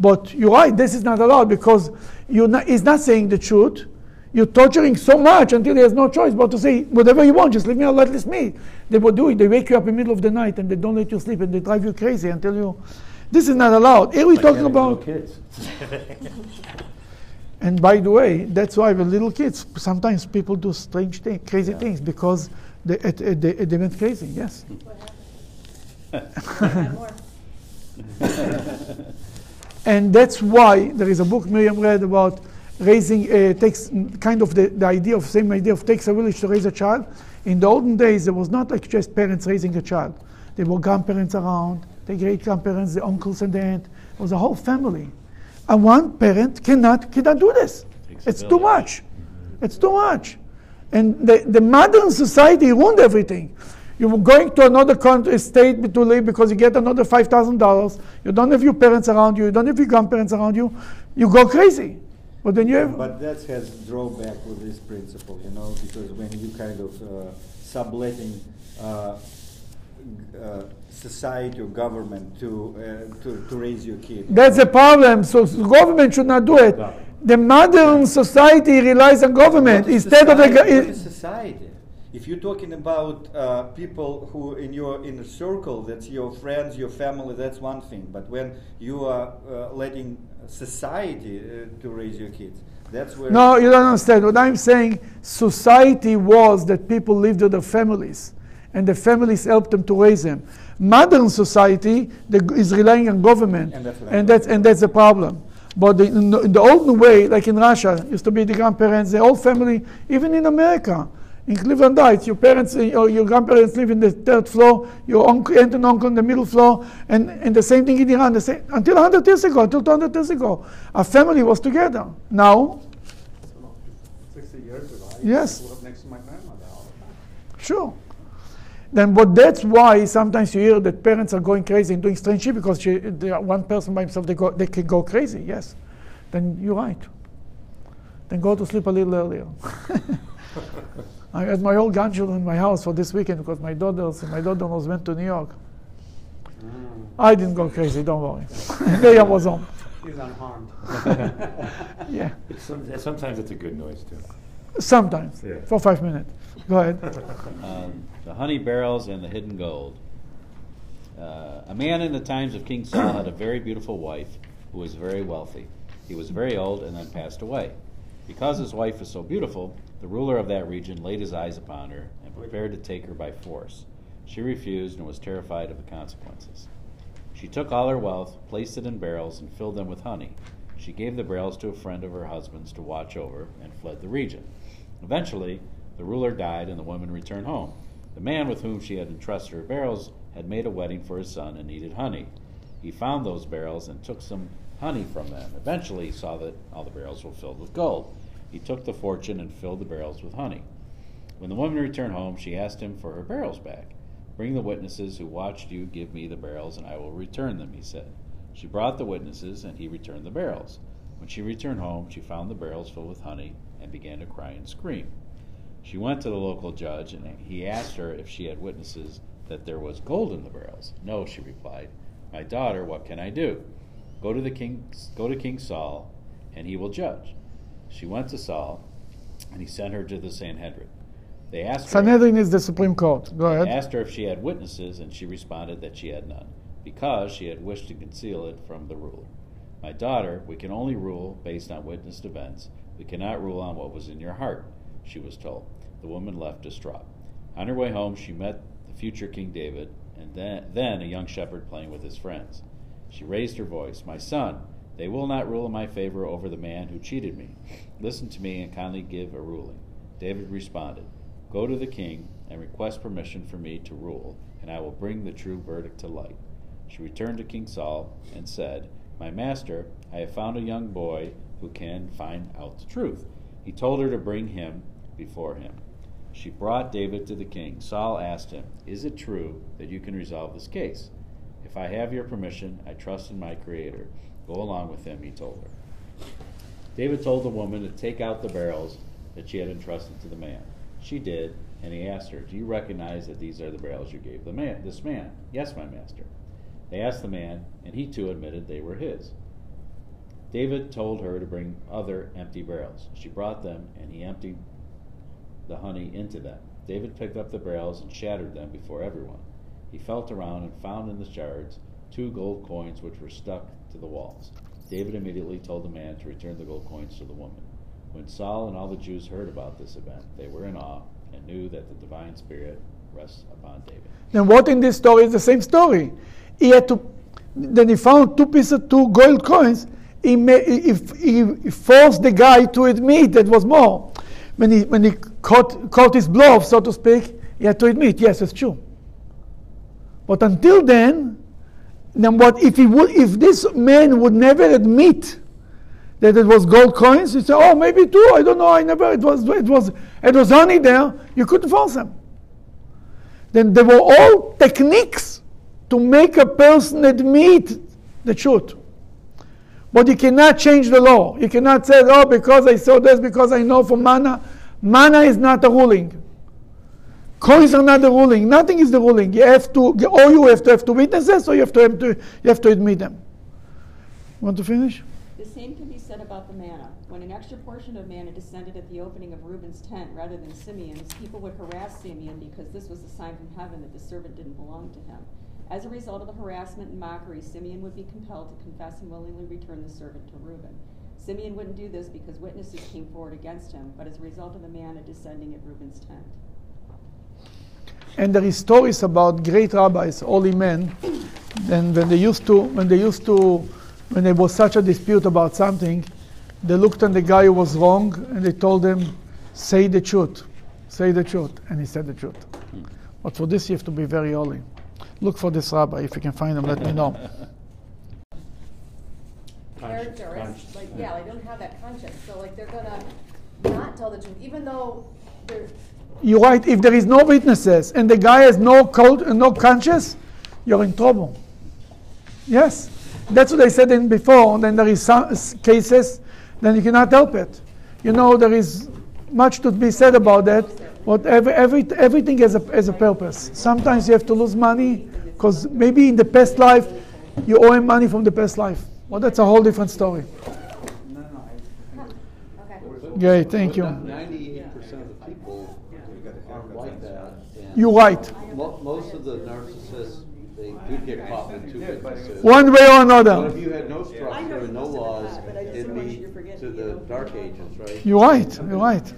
But you're right, this is not allowed because you're not, he's not saying the truth. You're torturing so much until he has no choice but to say whatever you want, just leave me alone, let me. They will do it. They wake you up in the middle of the night and they don't let you sleep and they drive you crazy until you. This is not allowed. Here we're like talking about. kids. And by the way, that's why with little kids, sometimes people do strange things, crazy things, because they, it, it, they, they went crazy, yes. And that's why there is a book Miriam read about raising, uh, takes kind of the, the idea of, same idea of takes a village to raise a child. In the olden days, there was not like just parents raising a child. There were grandparents around, the great grandparents, the uncles and the aunt. It was a whole family. And one parent cannot, cannot do this. Takes It's too much. It's too much. And the, the modern society ruined everything. You're going to another country, state to live because you get another $5,000. You don't have your parents around you. You don't have your grandparents around you. You go crazy. But then you have. But that has drawback with this principle, you know, because when you kind of uh, subletting uh, uh, society or government to, uh, to to raise your kid. That's the problem. So the government should not do it. The modern society relies on government instead of the. society? What is society? If you're talking about uh, people who in your inner circle, that's your friends, your family, that's one thing. But when you are uh, letting society uh, to raise your kids, that's where. No, you don't understand. What I'm saying, society was that people lived with their families, and the families helped them to raise them. Modern society the, is relying on government, And that's and that's and that's the problem. But the, in, the, in the olden way, like in Russia, used to be the grandparents, the whole family, even in America. In Cleveland Heights, your parents uh, or your grandparents live in the third floor, your uncle, aunt and uncle in the middle floor, and, and the same thing in Iran. The same, until 100 years ago, until 200 years ago, a family was together. Now, Sixty years ago, I Yes. next to my grandmother. Sure. Then, but that's why sometimes you hear that parents are going crazy and doing strange shit because she, one person by himself, they, go, they can go crazy, yes. Then you're right. Then go to sleep a little earlier. I had my old grandchildren in my house for this weekend because my daughters and my daughter-in-laws went to New York. I didn't go crazy, don't worry. they was home. He's unharmed. Yeah, It's some, sometimes it's a good noise too. sometimes, Yeah. for five minutes. Go ahead. Um, the honey barrels and the hidden gold. Uh, a man in the times of King Saul had a very beautiful wife who was very wealthy. He was very old and then passed away. Because his wife was so beautiful, the ruler of that region laid his eyes upon her and prepared to take her by force. She refused and was terrified of the consequences. She took all her wealth, placed it in barrels, and filled them with honey. She gave the barrels to a friend of her husband's to watch over and fled the region. Eventually, the ruler died and the woman returned home. The man with whom she had entrusted her barrels had made a wedding for his son and needed honey. He found those barrels and took some honey from them. Eventually, he saw that all the barrels were filled with gold. He took the fortune and filled the barrels with honey. When the woman returned home, she asked him for her barrels back. Bring the witnesses who watched you give me the barrels, and I will return them, he said. She brought the witnesses, and he returned the barrels. When she returned home, she found the barrels filled with honey and began to cry and scream. She went to the local judge, and he asked her if she had witnesses that there was gold in the barrels. No, she replied. My daughter, what can I do? Go to the king, go to King Saul, and he will judge. She went to Saul, and he sent her to the Sanhedrin. They asked her, Sanhedrin is the Supreme Court. Go ahead. asked her if she had witnesses, and she responded that she had none, because she had wished to conceal it from the ruler. My daughter, we can only rule based on witnessed events. We cannot rule on what was in your heart, she was told. The woman left distraught. On her way home, she met the future King David, and then, then a young shepherd playing with his friends. She raised her voice, My son, they will not rule in my favor over the man who cheated me. Listen to me and kindly give a ruling. David responded, Go to the king and request permission for me to rule, and I will bring the true verdict to light. She returned to King Saul and said, My master, I have found a young boy who can find out the truth. He told her to bring him before him. She brought David to the king. Saul asked him, Is it true that you can resolve this case? If I have your permission, I trust in my Creator. Go along with him, he told her. David told the woman to take out the barrels that she had entrusted to the man. She did, and he asked her, Do you recognize that these are the barrels you gave the man, this man? Yes, my master. They asked the man, and he too admitted they were his. David told her to bring other empty barrels. She brought them, and he emptied the honey into them. David picked up the barrels and shattered them before everyone. He felt around and found in the shards two gold coins which were stuck to the walls. David immediately told the man to return the gold coins to the woman. When Saul and all the Jews heard about this event, they were in awe and knew that the divine spirit rests upon David. Then what in this story is the same story? He had to. Then he found two pieces, two gold coins. He, ma- he, he, he forced the guy to admit that was more. When he when he caught caught his bluff, so to speak, he had to admit, yes, it's true. But until then, then what if he would if this man would never admit that it was gold coins, he said, oh maybe two, I don't know, I never it was it was it was honey there, you couldn't force him. Then there were all techniques to make a person admit the truth. But you cannot change the law. You cannot say, oh, because I saw this, because I know from manna. Manna is not a ruling. Coins are not the ruling. Nothing is the ruling. You have to, or you have to have two witnesses, or you have to have to, you have to admit them. Want to finish? The same can be said about the manna. When an extra portion of manna descended at the opening of Reuben's tent rather than Simeon's, people would harass Simeon because this was a sign from heaven that the servant didn't belong to him. As a result of the harassment and mockery, Simeon would be compelled to confess and willingly return the servant to Reuben. Simeon wouldn't do this because witnesses came forward against him, but as a result of the manna descending at Reuben's tent. And there is stories about great rabbis, holy men, and when they used to, when they used to, when there was such a dispute about something, they looked at the guy who was wrong and they told him, say the truth, say the truth, and he said the truth. But for this, you have to be very holy. Look for this rabbi. If you can find him, let me know. character, it's like, yeah, they don't have that conscience, so like they're gonna not tell the truth, even though they're, You're right. If there is no witnesses and the guy has no cult, uh, no conscience, you're in trouble. Yes, that's what I said in before. Then there is some uh, cases, then you cannot help it. You know, there is much to be said about that. Whatever, every, everything has a, has a purpose. Sometimes you have to lose money because maybe in the past life you owe him money from the past life. Well, that's a whole different story. Okay. Great, thank you. Ninety-eight percent of the people aren't like that. and You're right. Most of the narcissists, they do get caught with two witnesses. One way or But another. if you had no structure and no laws, but it'd be to forget to you the dark ages, right? You're right. You're right.